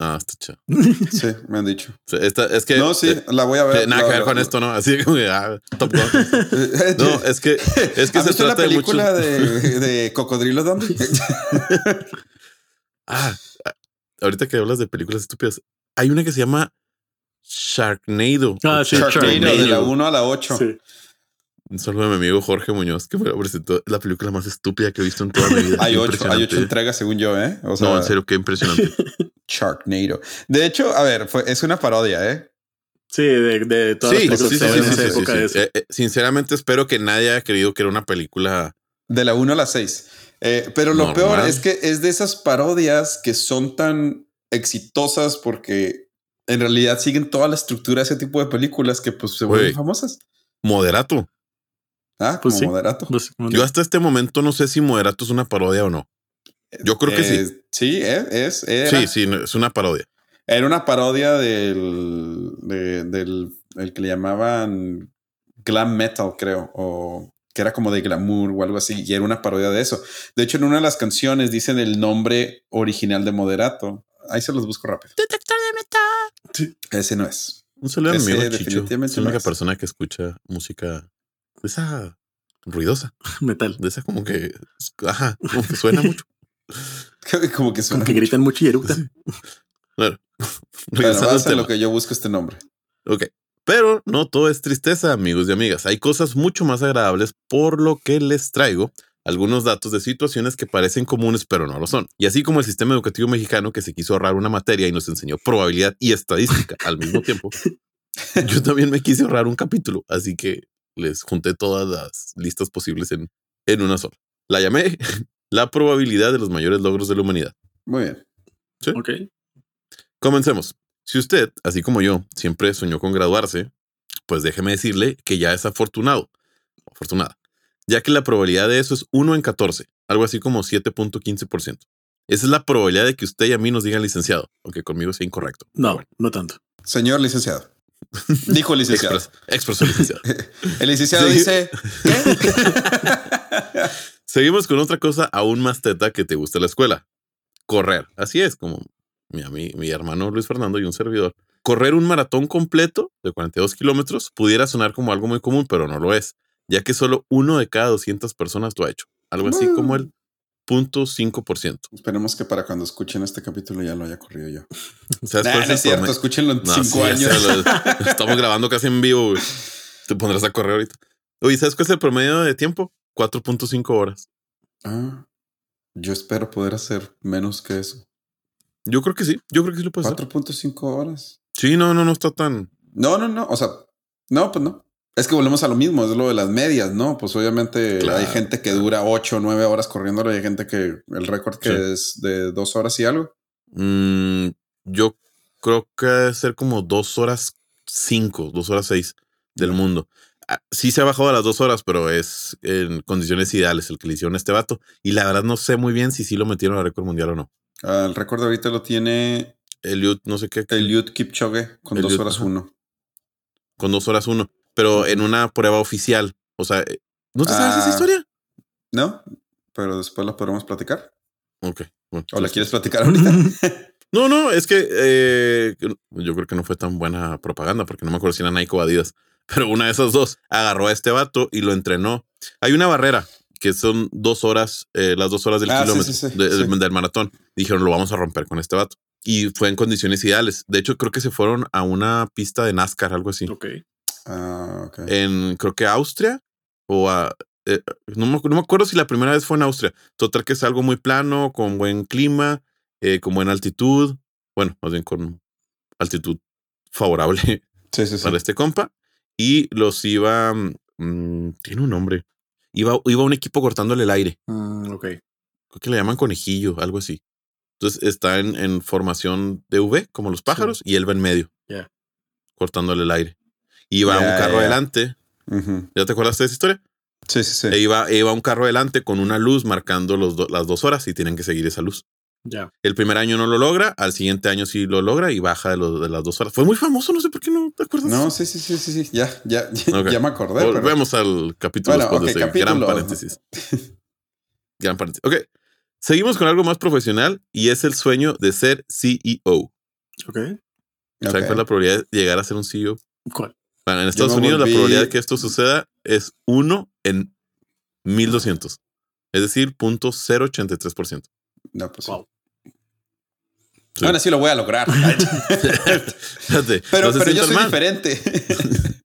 Ah, está chido. sí, me han dicho. Esta- es que... no, sí, eh, la voy a ver. que nada que ver con esto, ¿no? Así como de, ah, Top Gun. No, es que, es que ¿Has se visto la trata de muchos. película de, de Cocodrilo Dundee? Ah, ah, ahorita que hablas de películas estúpidas, hay una que se llama Sharknado. Ah, sí, Sharknado, de la Sharknado. 1 a la 8. Sí. Un saludo a mi amigo Jorge Muñoz, que presentó. La película más estúpida que he visto en toda mi vida. Hay Qué 8, hay impresionante. ocho entregas según yo, ¿eh? O sea, no, en serio, qué impresionante. Sharknado. De hecho, a ver, fue, es una parodia, ¿eh? Sí, de, de todas sí, las películas sí, sí, en sí, esa sí, época sí. de eso. Eh, eh, sinceramente, espero que nadie haya creído que era una película. De la 1 a la 6. Eh, pero lo Normal. peor es que es de esas parodias que son tan exitosas porque en realidad siguen toda la estructura de ese tipo de películas que pues se vuelven famosas. Moderato. Ah, Pues como sí. moderato. Yo hasta este momento no sé si Moderato es una parodia o no. Yo creo que sí. Eh, Sí, es. Era, Sí, sí, no, es una parodia. Era una parodia del, de- del el que le llamaban glam metal, creo, o que era como de glamour o algo así, y era una parodia de eso. De hecho, en una de las canciones dicen el nombre original de Moderato. Ahí se los busco rápido. Ese no es. Un saludo a mi Ese amigo Chicho. Es la única persona que escucha música de esa ruidosa, Metal. de esa como que, ajá, como que suena mucho. Como que suena. Como que gritan mucho y eructan. Bueno, Bueno, regresando a lo que yo busco este nombre. Ok. Pero no todo es tristeza, amigos y amigas. Hay cosas mucho más agradables, por lo que les traigo algunos datos de situaciones que parecen comunes, pero no lo son. Y así como el sistema educativo mexicano que se quiso ahorrar una materia y nos enseñó probabilidad y estadística al mismo tiempo, yo también me quise ahorrar un capítulo. Así que les junté todas las listas posibles en, en una sola. La llamé la probabilidad de los mayores logros de la humanidad. Muy bien. Ok. Comencemos. Si usted, así como yo, siempre soñó con graduarse, pues déjeme decirle que ya es afortunado, afortunada, ya que la probabilidad de eso es 1 en 14, algo así como 7.15%. Esa es la probabilidad de que usted y a mí nos digan licenciado, aunque conmigo sea incorrecto. No, Bueno, no tanto. Señor licenciado. Dijo el licenciado. expreso, expreso licenciado. El licenciado dice, ¿qué? Seguimos con otra cosa aún más teta que te gusta la escuela. Correr. Así es, como mi, ami- mi hermano Luis Fernando y un servidor. Correr un maratón completo de 42 kilómetros pudiera sonar como algo muy común, pero no lo es, ya que solo uno de cada 200 personas lo ha hecho. Algo así como el 0.5%. Esperemos que para cuando escuchen este capítulo ya lo haya corrido yo. ¿Sabes Nah, cuál no es cierto, promedio? escúchenlo en No, cinco sí, años. lo- estamos grabando casi en vivo, güey. Te pondrás a correr ahorita. Oye, ¿sabes cuál es el promedio de tiempo? 4.5 horas. Ah, yo espero poder hacer menos que eso. Yo creo que sí. Yo creo que sí lo puedes hacer. 4.5 horas. Sí, no, no, no está tan. No, no, no. O sea, no, pues no. Es que volvemos a lo mismo, es lo de las medias, ¿no? Pues obviamente Claro. hay gente que dura 8 o 9 horas corriendo hay gente que el récord que Sí. es de dos horas y algo. Mm, yo creo que debe ser como dos horas cinco, dos horas seis del mundo. Ah, Sí se ha bajado a las dos horas, pero es en condiciones ideales el que le hicieron a este vato. Y la verdad no sé muy bien si sí lo metieron al récord mundial o no. Ah, el récord ahorita lo tiene Eliud, no sé qué, Eliud Kipchoge con 2 horas. 1. con dos horas uno. Pero en una prueba oficial. O sea, eh, ¿no te sabes esa Ah. historia? ¿No? Pero después la podremos platicar. Ok. bueno, ¿O la quieres platicar ahorita? No, no, es que eh, yo creo que no fue tan buena propaganda porque no me acuerdo si era Nike o Adidas, pero una de esas dos agarró a este vato y lo entrenó. Hay una barrera que son dos horas, eh, las dos horas del Ah, kilómetro sí, sí, de- sí. del maratón. Dijeron, lo vamos a romper con este vato. Y fue en condiciones ideales. De hecho, creo que se fueron a una pista de NASCAR, algo así. Ok. Ah, ok. En, creo que Austria o a... eh, no, me, no me acuerdo si la primera vez fue en Austria. Total que es algo muy plano, con buen clima, eh, con buena altitud. Bueno, más bien con altitud favorable Sí, sí, sí. para este compa. Y los iba... mm, tiene un nombre. Iba, iba un equipo cortándole el aire. Mm, ok. Creo que le llaman conejillo, algo así. Entonces está en, en formación de V, como los pájaros, y él va en medio. Ya. Cortándole el aire. Iba un carro adelante. ¿Ya te acuerdas de esa historia? Sí, sí, sí. E iba, iba un carro adelante con una luz marcando los do- las dos horas y tienen que seguir esa luz. Ya. El primer año no lo logra, al siguiente año sí lo logra y baja de, lo- de las dos horas. Fue muy famoso, no sé por qué no te acuerdas. No, sí, sí, sí, sí, sí. Ya, ya, ya, Ok. ya me acordé. pero- Volvemos al capítulo Bueno, después de capítulo. gran paréntesis. gran paréntesis. Ok. Seguimos con algo más profesional y es el sueño de ser CEO. Ok. ¿Saben Ok. cuál es la probabilidad de llegar a ser un CEO? ¿Cuál? Bueno, en Estados Unidos volví- la probabilidad de que esto suceda es 1 en 1200. Es decir, 0.083%. No, pues. Wow. Sí. Ahora sí lo voy a lograr. Fíjate, pero no pero yo soy mal. diferente.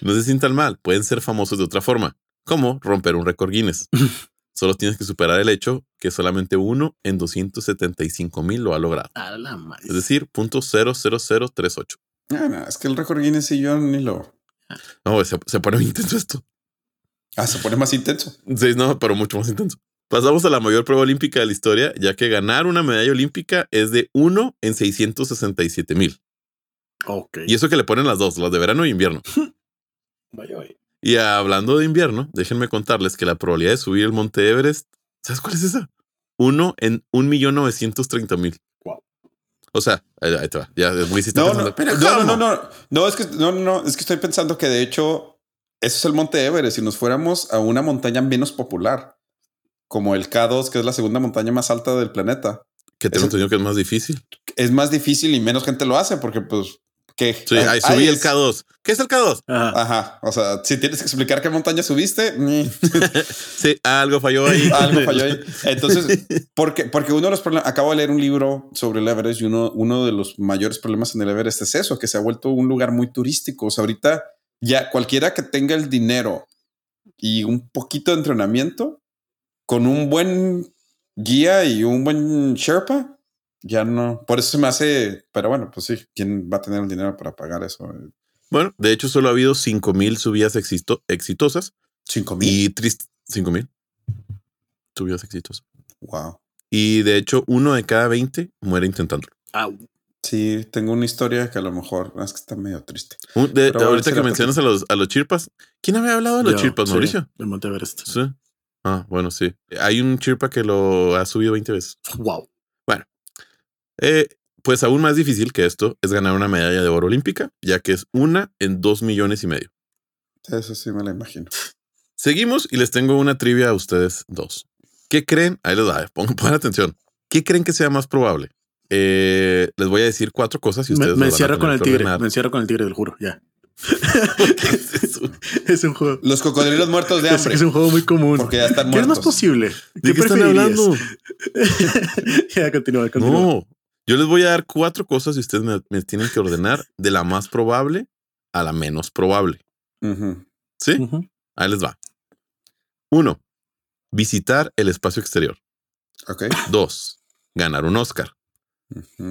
No se sientan mal. Pueden ser famosos de otra forma, como romper un récord Guinness. Solo tienes que superar el hecho que solamente uno en 275 mil lo ha logrado. A la. Es decir, .00038. no, no, es que el récord Guinness y yo ni lo. No, se, se pone muy intenso esto. Ah, se pone más intenso. Sí, no, pero mucho más intenso. Pasamos a la mayor prueba olímpica de la historia, ya que ganar una medalla olímpica es de 1 en 667 mil. Ok. Y eso que le ponen las dos, las de verano e invierno. Vaya, vaya. Y hablando de invierno, déjenme contarles que la probabilidad de subir el monte Everest, ¿sabes cuál es esa? Uno en 1.930.000. O sea, ahí, te va. Ya es muy No, no, Pero no, no, no, no, no, es que no, no, es que estoy pensando que de hecho eso es el Monte Everest. Si nos fuéramos a una montaña menos popular, como el K2, que es la segunda montaña más alta del planeta, Que entendido que es más difícil. es más difícil y menos gente lo hace porque, pues, que Sí, ahí subí el es- K2. ¿Qué es el K2? Ajá. Ajá. O sea, si tienes que explicar qué montaña subiste, Sí, algo falló ahí. algo falló ahí. Entonces, porque, porque uno de los problemas, acabo de leer un libro sobre el Everest y uno, uno de los mayores problemas en el Everest es eso, que se ha vuelto un lugar muy turístico. O sea, ahorita ya cualquiera que tenga el dinero y un poquito de entrenamiento, con un buen guía y un buen Sherpa, ya no. Por eso se me hace, pero bueno, pues sí, ¿quién va a tener el dinero para pagar eso? Bueno, de hecho, solo ha habido 5.000 subidas exito- exitosas Cinco mil. y triste. ¿5.000? Subidas exitosas. Wow. Y de hecho, uno de cada 20 muere intentándolo. Au. Sí, tengo una historia que a lo mejor es que está medio triste. Un- de- Pero ahorita que mencionas a los, a los chirpas, ¿quién había hablado de los Yo, chirpas, sí, Mauricio? De Monteverest. Sí. Ah, bueno, sí. Hay un chirpa que lo ha subido 20 veces. Wow. Eh, pues aún más difícil que esto es ganar una medalla de oro olímpica, ya que es una en dos millones y medio. Eso sí me la imagino. Seguimos y les tengo una trivia a ustedes dos. ¿Qué creen? Ahí les da, pongan, pongan atención. ¿Qué creen que sea más probable? Eh, les voy a decir cuatro cosas y Me, ustedes me a encierro con el tigre. ordenar. Me encierro con el tigre del juro. Ya. ¿Qué es eso? Es un juego. Los cocodrilos muertos de Es, hambre. es un juego muy común. Porque ya están ¿Qué es más muertos. posible? ¿De qué están hablando? ya, continúa, continúa. No, yo les voy a dar cuatro cosas y ustedes me, me tienen que ordenar de la más probable a la menos probable. ¿Sí? Ahí les va. Uno, visitar el espacio exterior. Ok. Dos, ganar un Oscar.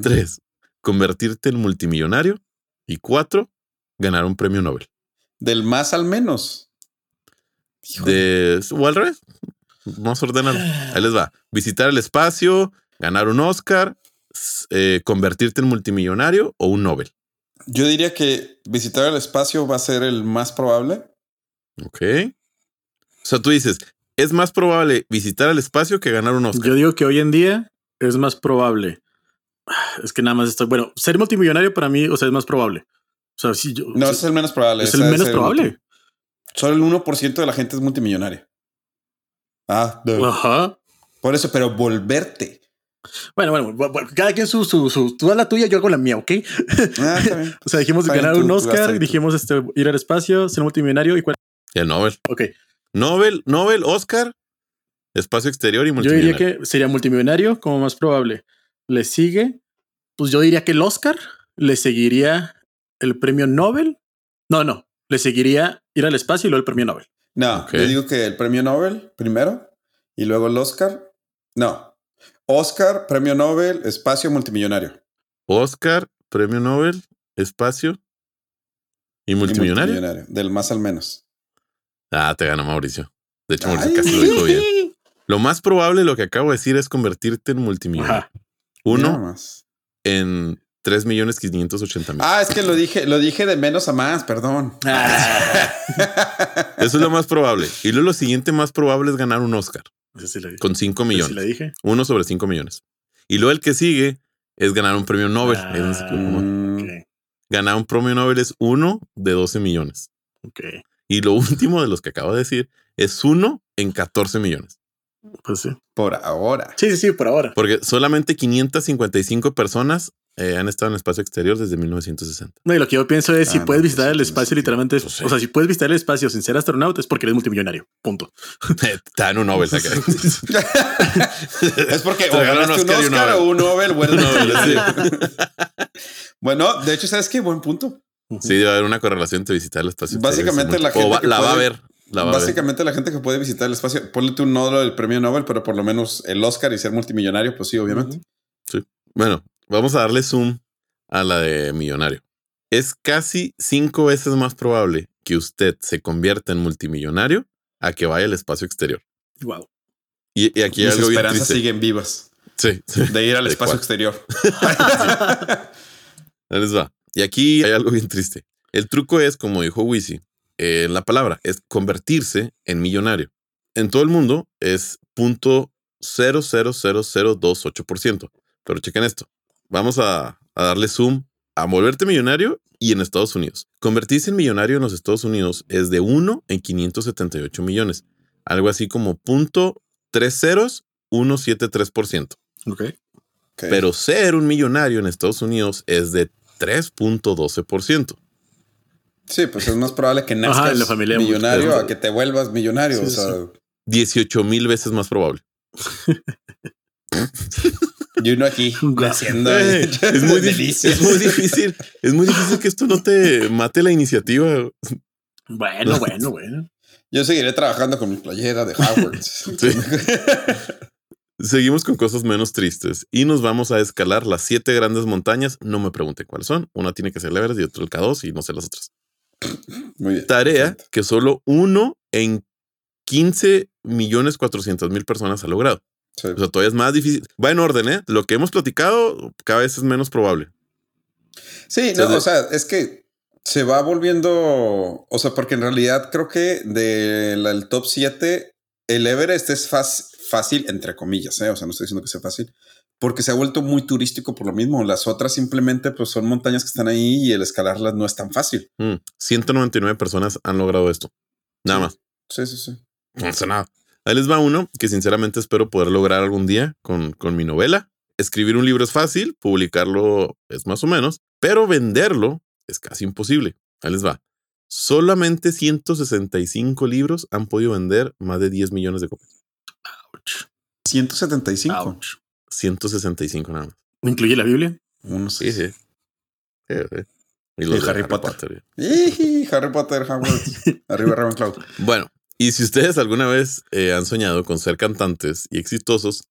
Tres, convertirte en multimillonario. Y cuatro, ganar un premio Nobel. Del más al menos. De, o al revés. Vamos a ordenarlo. Ahí les va. Visitar el espacio, ganar un Oscar, eh, convertirte en multimillonario o un Nobel. Yo diría que visitar el espacio va a ser el más probable. Ok. O sea, tú dices, es más probable visitar el espacio que ganar un Oscar. Yo digo que hoy en día es más probable. Es que nada más estoy. Bueno, ser multimillonario para mí, o sea, es más probable. O sea, si yo. No, ese es el menos probable. es el es menos probable. Solo el 1% de la gente es multimillonaria. Ah, duh. Ajá. por eso, pero volverte. Bueno, bueno, bu- bu- cada quien su, su, su, tú haz la tuya, yo hago la mía, ¿ok? Ah. O sea, dijimos ganar tú- un Oscar, dijimos este, ir al espacio, ser multimillonario y cuál. El Nobel. Ok, Nobel, Nobel, Oscar, espacio exterior y yo diría multimillonario. que sería multimillonario como más probable. Le sigue, pues yo diría que el Oscar le seguiría el premio Nobel. No, no, le seguiría ir al espacio y luego el premio Nobel. No, yo digo que el premio Nobel primero y luego el Oscar. No. Oscar, premio Nobel, espacio multimillonario. Oscar, premio Nobel, espacio y Y multimillonario. Del más al menos. Ah, te ganó Mauricio. De hecho, Ay. Mauricio casi lo dijo bien. Lo más probable, lo que acabo de decir, es convertirte en multimillonario. Ajá. Uno más. en 3 millones 580 mil. Ah, es que lo dije, lo dije de menos a más, perdón. Ah. Eso es lo más probable. Y luego lo siguiente más probable es ganar un Oscar Ese sí le dije. con 5 Ese sí millones. le dije. Uno sobre 5 millones. Y luego el que sigue es ganar un premio Nobel. Ah. Es como- Ok, ganar un premio Nobel es uno de 12 millones. ok. Y lo último de los que acabo de decir es uno en 14 millones. Pues sí. por ahora. Sí, sí, sí, por ahora. Porque solamente 555 personas eh, han estado en el espacio exterior desde 1960. No, y lo que yo pienso es Ah, si no, puedes visitar sí, el espacio, sí. literalmente, sí. o sea, si puedes visitar el espacio sin ser astronauta es porque eres multimillonario. Punto. Te dan un Nobel. acá. Es porque o ganaste un Oscar y un Oscar Nobel. o un Nobel. Bueno, Un Nobel, bueno, de hecho, ¿sabes qué? Buen punto. Sí, debe haber una correlación entre visitar el espacio. Básicamente la o gente va- que la va a puede- ver. La va a ver. Básicamente la gente que puede visitar el espacio, ponle tú no lo del premio Nobel, pero por lo menos el Oscar y ser multimillonario, pues sí, obviamente. Bueno, vamos a darle zoom a la de millonario. Es casi cinco veces más probable que usted se convierta en multimillonario a que vaya al espacio exterior. Wow. Y, y aquí hay algo bien esperanzas siguen vivas Sí, sí. de ir al ¿De espacio exterior. Ahí les va. Y aquí hay algo bien triste. El truco es, como dijo Wisi, eh, la palabra es convertirse en millonario. En todo el mundo es punto 0.00028%. Pero chequen esto. Vamos a, a darle zoom a volverte millonario y en Estados Unidos. Convertirse en millonario en los Estados Unidos es de 1 en 578 millones. Algo así como punto 30173%. Ok. Ok. Pero ser un millonario en Estados Unidos es de 3.12%. sí, pues es más probable que Ajá, nazcas en la familia muy- millonario a que te vuelvas millonario. Sí, o sea, 18 mil veces más probable. y uno aquí haciendo Eh, es, muy difícil, es muy difícil. Es muy difícil que esto no te mate la iniciativa. Bueno, bueno, bueno. Yo seguiré trabajando con mi playera de Howard. Sí. Seguimos con cosas menos tristes y nos vamos a escalar las siete grandes montañas. No me pregunte cuáles son. Una tiene que ser el Everest y otro el K2 y no sé las otras. Muy bien. Tarea que solo uno en 15 millones 400 mil personas ha logrado. Sí. O sea, todavía es más difícil. Va en orden, ¿eh? Lo que hemos platicado cada vez es menos probable. Sí, no, o sea, es que se va volviendo, o sea, porque en realidad creo que del top 7, el Everest es fácil, entre comillas, ¿eh? o sea, no estoy diciendo que sea fácil, porque se ha vuelto muy turístico por lo mismo. Las otras simplemente pues son montañas que están ahí y el escalarlas no es tan fácil. Mm, 199 personas han logrado esto. Nada más. Sí, sí, sí. No hace nada. Ahí les va uno que sinceramente espero poder lograr algún día con, con mi novela. Escribir un libro es fácil, publicarlo es más o menos, pero venderlo es casi imposible. Ahí les va. Solamente 165 libros han podido vender más de 10 millones de copias. Ouch. 175. Ouch. 165 nada más. ¿Incluye la Biblia? Uno Sí, sí. Sí, sí. Y Y los de Harry Potter. ya. Iji, Harry Potter, Hogwarts. Arriba Ravenclaw. Bueno, y si ustedes alguna vez eh, han soñado con ser cantantes y exitosos,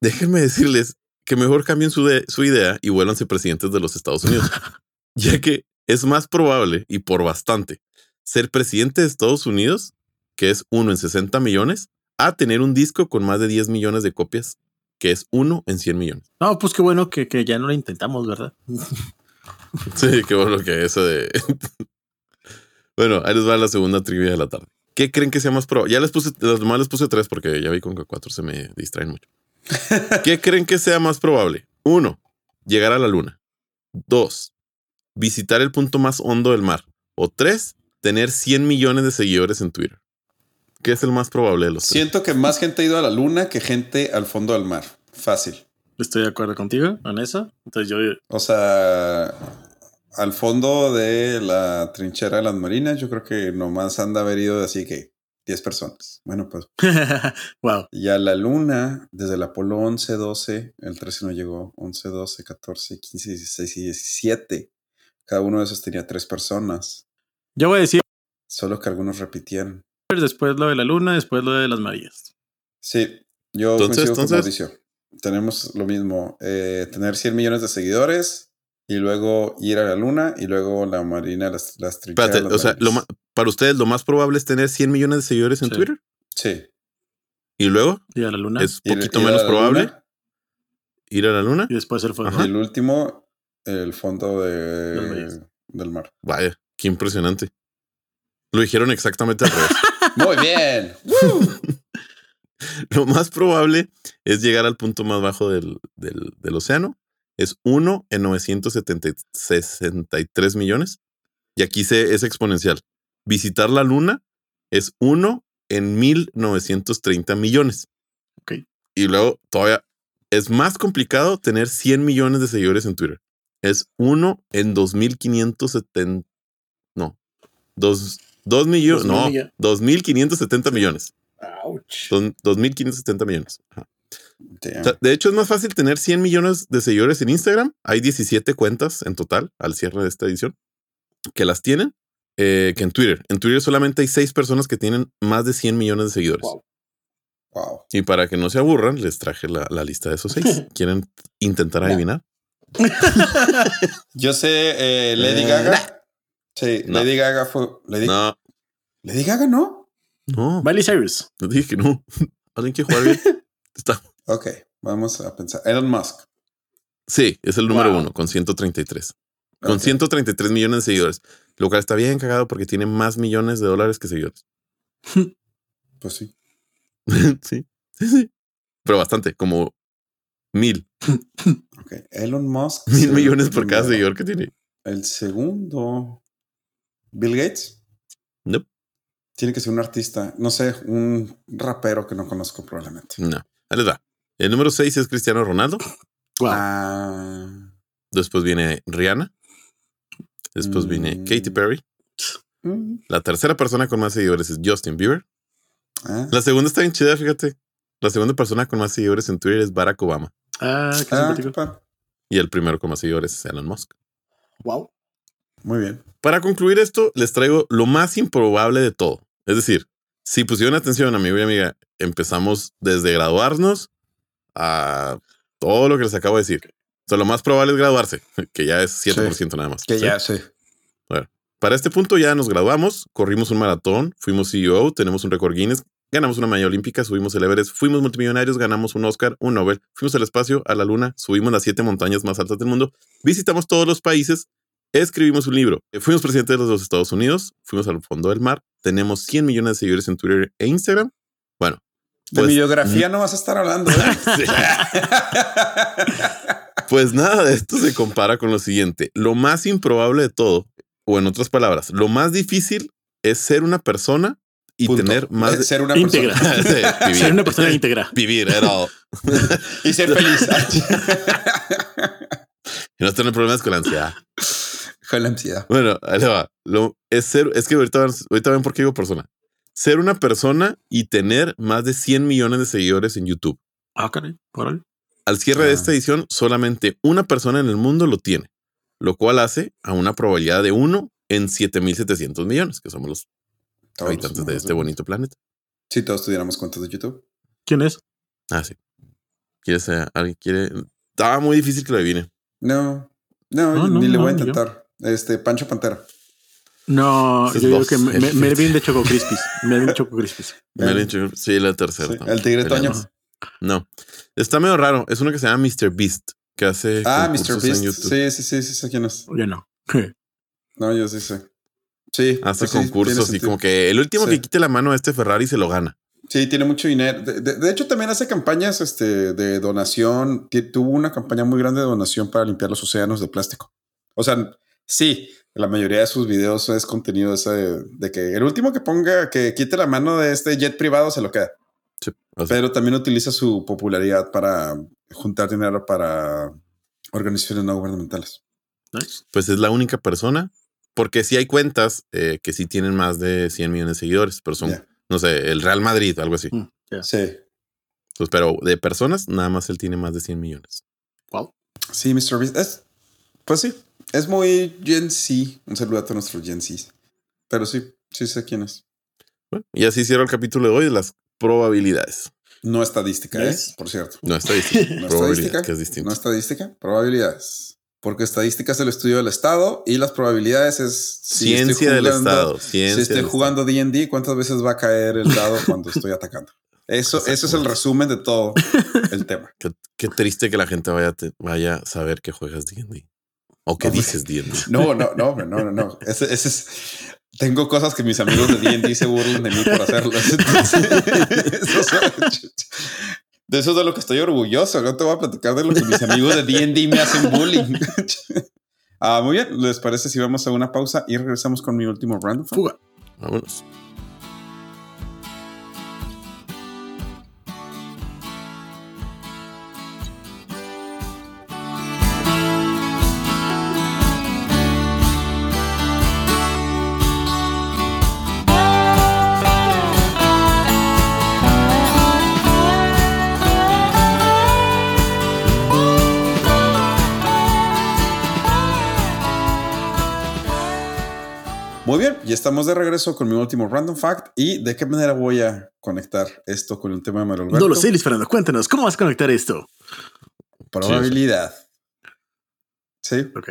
déjenme decirles que mejor cambien su, de- su idea y vuélvanse presidentes de los Estados Unidos, ya que es más probable y por bastante ser presidente de Estados Unidos, que es uno en 60 millones, a tener un disco con más de 10 millones de copias, que es uno en 100 millones. No, pues qué bueno que, que ya no lo intentamos, ¿verdad? Sí, qué bueno que eso de. bueno, ahí les va la segunda trivia de la tarde. ¿Qué creen que sea más probable? Ya les puse, las demás les puse tres porque ya vi con que cuatro se me distraen mucho. ¿Qué creen que sea más probable? Uno, llegar a la luna. Dos, visitar el punto más hondo del mar. O tres, tener 100 millones de seguidores en Twitter. ¿Qué es el más probable de los tres? Siento que más gente ha ido a la luna que gente al fondo del mar. Fácil. Estoy de acuerdo contigo en eso. Entonces yo O sea, al fondo de la trinchera de las marinas, yo creo que nomás han de haber ido así que 10 personas. Bueno, pues wow. ya la luna, desde el Apolo 11, 12, el 13 no llegó, 11, 12, 14, 15, 16 y 17. Cada uno de esos tenía tres personas, Yo voy a decir solo que algunos repitieron. después lo de la luna, después lo de las Marías. Sí, yo Entonces, coincido con entonces- Mauricio. Tenemos lo mismo, eh, tener 100 millones de seguidores y luego ir a la luna y luego la marina, las, las trincheras. Espérate, o sea, lo para ustedes lo más probable es tener 100 millones de seguidores en Sí. Twitter. Sí. Y luego Y a la luna. es Ir- poquito ir menos probable luna ir a la luna. y después el. Ajá. Y el último, el fondo de- del mar. Vaya, qué impresionante. Lo dijeron exactamente al revés. Muy bien. Lo más probable es llegar al punto más bajo del, del- del océano. Es 1 en 963 millones. Y aquí se, es exponencial. Visitar la luna es 1 en 1930 millones. Ok. Y luego todavía es más complicado tener 100 millones de seguidores en Twitter. Es 1 en 2570. No. 2, millones. Dos mil No. millones. 2570 millones. Ouch. Son 2.570 millones. Ajá. Damn. O sea, de hecho, es más fácil tener 100 millones de seguidores en Instagram. Hay 17 cuentas en total al cierre de esta edición que las tienen eh, que en Twitter. En Twitter solamente hay 6 personas que tienen más de 100 millones de seguidores. Wow. Wow. Y para que no se aburran, les traje la, la lista de esos 6. ¿Quieren intentar adivinar? Yo sé, eh, Lady Eh, Gaga. Sí, No. Lady Gaga fue. Lady, No, Lady Gaga no. no. Miley Cyrus. Les dije que no. ¿Alguien quiere jugar bien? Está. Ok, vamos a pensar. Elon Musk. Sí, es el número Wow. uno con 133. Con Ok. 133 millones de seguidores. Lo cual está bien cagado porque tiene más millones de dólares que seguidores. Pues sí. sí, sí, sí. Pero bastante, como mil, Ok. Elon Musk. mil millones por cada primero. seguidor que tiene. El segundo. Bill Gates. Nope. Tiene que ser un artista. No sé, un rapero que no conozco probablemente. No. Ahí les va. El número 6 es Cristiano Ronaldo. Wow. Ah. Después viene Rihanna. Después viene Mm. Katy Perry. Mm, La tercera persona con más seguidores es Justin Bieber. ah. La segunda está bien chida, fíjate. La segunda persona con más seguidores en Twitter es Barack Obama. Ah, qué Ah, simpático. pa- Y el primero con más seguidores es Elon Musk. Wow. Muy bien. Para concluir esto, les traigo lo más improbable de todo. Es decir, si pusieron atención, amigo y amiga, empezamos desde graduarnos a todo lo que les acabo de decir. O sea, lo más probable es graduarse, que ya es 7% nada más. Que ¿sí? ya, sí. Para este punto ya nos graduamos, corrimos un maratón, fuimos CEO, tenemos un récord Guinness ganamos una medalla olímpica, subimos el Everest, fuimos multimillonarios, ganamos un Oscar, un Nobel, fuimos al espacio, a la luna, subimos las siete montañas más altas del mundo, visitamos todos los países, escribimos un libro, eh, fuimos presidentes de los Estados Unidos, fuimos al fondo del mar, tenemos 100 millones de seguidores en Twitter e Instagram. De pues, mi biografía no vas a estar hablando. ¿eh? Pues nada de esto se compara con lo siguiente. Lo más improbable de todo, o en otras palabras, lo más difícil es ser una persona y Punto. tener más de ser una Íntegra. persona Sí. Ser una persona íntegra. Vivir, all. y ser feliz Y no tener problemas con la ansiedad. con la ansiedad. Bueno, ahí va. Lo, es ser, es que ahorita, ahorita ven por qué digo persona. Ser una persona y tener más de 100 millones de seguidores en YouTube. Ah, caray. Órale. Al cierre de Ah. esta edición, solamente una persona en el mundo lo tiene, lo cual hace a una probabilidad de 1 en 7.700 millones, que somos los Todos habitantes de este bonito planeta. Si todos tuviéramos cuentas de YouTube. ¿Quién es? Ah, sí. ¿Quieres, eh, alguien quiere? Estaba muy difícil que lo adivine. No, no, No, no, ni le voy a yo. intentar. Este Pancho Pantera. No, yo digo dos. que me- me- Melvin de Choco Crispis. Melvin de Choco Crispis. Melvin Chigurh, Sí, la tercera. Sí, el tigre Toño. No. No. Está medio raro. Es uno que se llama Mr. Beast, que hace Ah, Mr. Beast. en YouTube. Sí, sí, sí, sí, sé quién es. Yo no. No, yo sí sé. Sí. Hace pues concursos y como que el último Sí. que quite la mano a este Ferrari se lo gana. Sí, tiene mucho dinero. De, de- de hecho, también hace campañas este, de donación. que Tuvo una campaña muy grande de donación para limpiar los océanos de plástico. O sea, sí, la mayoría de sus videos es contenido ese de, de que el último que ponga, que quite la mano de este jet privado se lo queda. Sí, Pero también utiliza su popularidad para juntar dinero para organizaciones no gubernamentales. Nice. pues es la única persona. Porque sí hay cuentas eh, que sí tienen más de 100 millones de seguidores, pero son, no sé, el Real Madrid, algo así. Mm. Sí. Pues, pero de personas, nada más él tiene más de 100 millones. Wow. Sí, Mr. Beast. Es, pues sí, es muy Gen Z. Un saludo a todos nuestros Gen Z. Pero sí, sí sé quién es. Bueno, y así cierro el capítulo de hoy de las probabilidades. No estadística, Yes. ¿eh? Por cierto. No estadística, No estadística. que es distinto. No estadística, probabilidades. Porque estadística es el estudio del Estado y las probabilidades es si ciencia del jugando- Estado. Ciencia Si estoy jugando D&D, ¿cuántas veces va a caer el dado cuando estoy atacando? Eso, eso es el resumen de todo el tema. Qué, qué triste que la gente vaya, te- vaya a saber que juegas D&D. O que Hombre. dices D&D. No, no, no, no, no, no. Ese, ese es. Tengo cosas que mis amigos de D&D se burlan de mí por hacerlas. Entonces, de eso es de lo que estoy orgulloso. No te voy a platicar de lo que mis amigos de D&D me hacen bullying. Ah, muy bien. ¿Les parece si vamos a una pausa y regresamos con mi último random? Fuga. Vámonos. Estamos de regreso con mi último random fact. ¿Y de qué manera voy a conectar esto con el tema de Mario Alberto? No lo sé, Luis Fernando. Cuéntanos, ¿cómo vas a conectar esto? Probabilidad. Sí, Ok.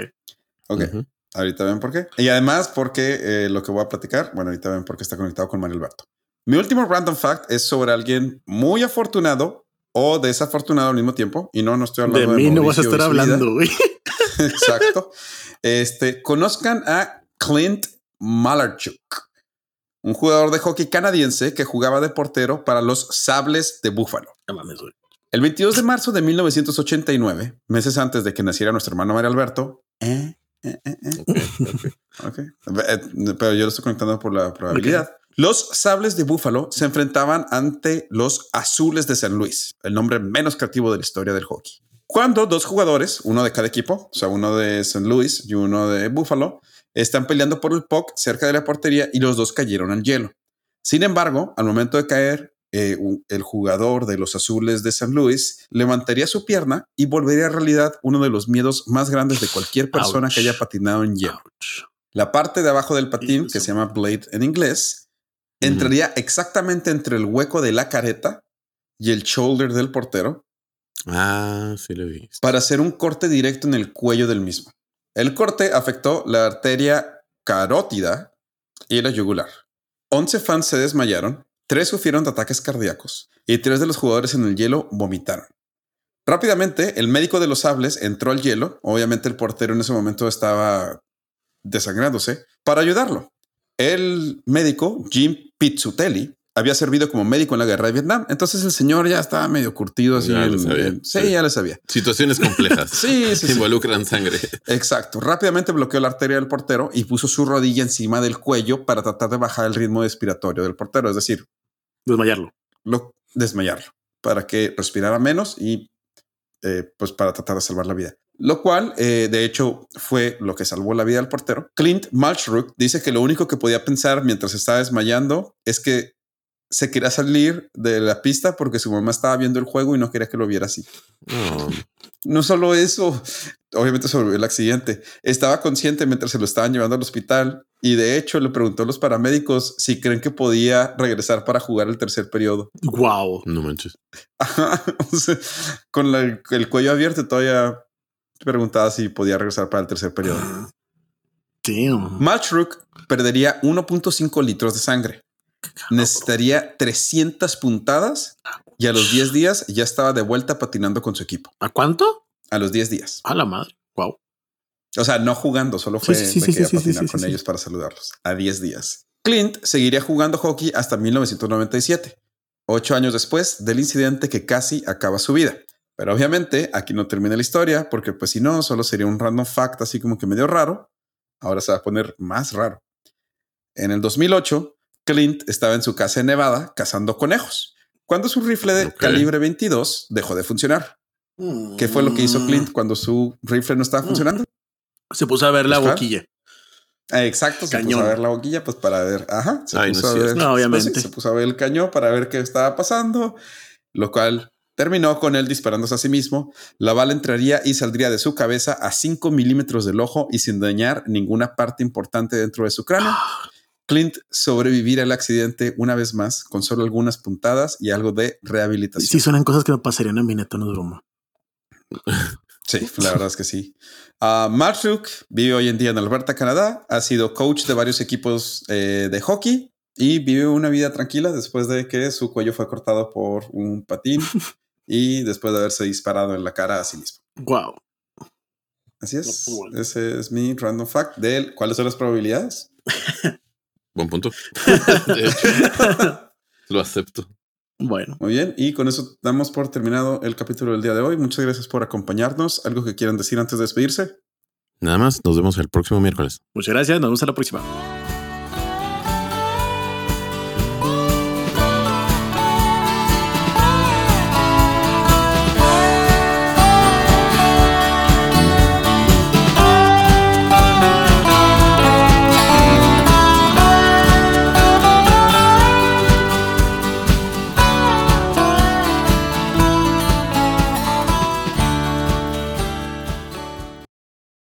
ok. Ujú. Ahorita ven por qué. Y además porque eh, lo que voy a platicar, bueno, ahorita ven por qué está conectado con Mario Alberto. Mi último random fact es sobre alguien muy afortunado o desafortunado al mismo tiempo. Y no, no estoy hablando De de, mí no vas a estar hablando, güey. Exacto. Este, conozcan a Clint Malarchuk, un jugador de hockey canadiense que jugaba de portero para los Sables de Búfalo. El 22 de marzo de 1989, meses antes de que naciera nuestro hermano Mario Alberto, eh, eh, eh, eh. Eh, pero yo lo estoy conectando por la probabilidad. Los Sables de Búfalo se enfrentaban ante los Azules de San Luis, el nombre menos creativo de la historia del hockey. Cuando dos jugadores, uno de cada equipo, o sea, uno de San Luis y uno de Búfalo, están peleando por el puck cerca de la portería y los dos cayeron al hielo. Sin embargo, al momento de caer, eh, el jugador de los azules de San Luis levantaría su pierna y volvería a realidad uno de los miedos más grandes de cualquier persona Ouch. que haya patinado en hielo. Ouch. La parte de abajo del patín, que se llama blade en inglés, entraría exactamente entre el hueco de la careta y el shoulder del portero Ah, sí lo vi. para hacer un corte directo en el cuello del mismo. El corte afectó la arteria carótida y la yugular. 11 fans se desmayaron tres sufrieron de ataques cardíacos y tres de los jugadores en el hielo vomitaron. Rápidamente, el médico de los sables entró al hielo. Obviamente, el portero en ese momento estaba desangrándose para ayudarlo. El médico, Jim Pizzutelli, había servido como médico en la guerra de Vietnam. Entonces el señor ya estaba medio curtido. Así Ya lo en- sabía. en- sí, Sí. ya lo sabía. Situaciones complejas. Sí, sí, involucran sangre. Exacto. Rápidamente bloqueó la arteria del portero y puso su rodilla encima del cuello para tratar de bajar el ritmo expiratorio del portero, es decir, Desmayarlo. lo, desmayarlo para que respirara menos y eh, pues para tratar de salvar la vida. Lo cual, eh, de hecho, fue lo que salvó la vida del portero. Clint Malchrook dice que lo único que podía pensar mientras estaba desmayando es que se quería salir de la pista porque su mamá estaba viendo el juego y no quería que lo viera así. No. No solo eso, obviamente sobrevivió el accidente. Estaba consciente mientras se lo estaban llevando al hospital y de hecho le preguntó a los paramédicos si creen que podía regresar para jugar el tercer periodo. Wow. No manches. Ajá, o sea, con la- el cuello abierto todavía preguntaba si podía regresar para el tercer periodo. Damn. Malchrook perdería 1.5 litros de sangre. Necesitaría 300 puntadas y a los 10 días ya estaba de vuelta patinando con su equipo. ¿A cuánto? A los 10 días. A la madre. Wow. O sea, no jugando, solo fue Sí, a patinar con ellos para saludarlos. A 10 días. Clint seguiría jugando hockey hasta 1997, ocho años después del incidente que casi acaba su vida. Pero obviamente aquí no termina la historia, porque pues si no, solo sería un random fact así como que medio raro. Ahora se va a poner más raro. En el 2008, Clint estaba en su casa en Nevada cazando conejos, cuando su rifle de calibre 22 dejó de funcionar. ¿Qué fue lo que hizo Clint cuando su rifle no estaba Mm. funcionando? Se puso a ver la Buscar. boquilla. Ah, Exacto, se Cañón. puso a ver la boquilla, pues para ver, ajá, se, Ay, puso, no es a ver, cierto. No, obviamente. pues, sí, se puso a ver el cañón para ver qué estaba pasando, lo cual terminó con él disparándose a sí mismo. La bala entraría y saldría de su cabeza a 5 milímetros del ojo y sin dañar ninguna parte importante dentro de su cráneo. Clint sobrevivirá al accidente una vez más con solo algunas puntadas y algo de rehabilitación. Sí, suenan cosas que me pasarían a mí, neta, no es broma. Sí, la verdad es que sí. Uh, Mark vive hoy en día en Alberta, Canadá. Ha sido coach de varios equipos eh, de hockey y vive una vida tranquila después de que su cuello fue cortado por un patín y después de haberse disparado en la cara a sí mismo. Wow. Así es. Bueno. Ese es mi random fact de cuáles son las probabilidades. Buen punto. De hecho, lo acepto. Bueno, Muy bien. Y con eso damos por terminado el capítulo del día de hoy. Muchas gracias por acompañarnos. ¿Algo que quieran decir antes de despedirse? Nada más, nos vemos el próximo miércoles. muchas gracias. Nos vemos a la próxima.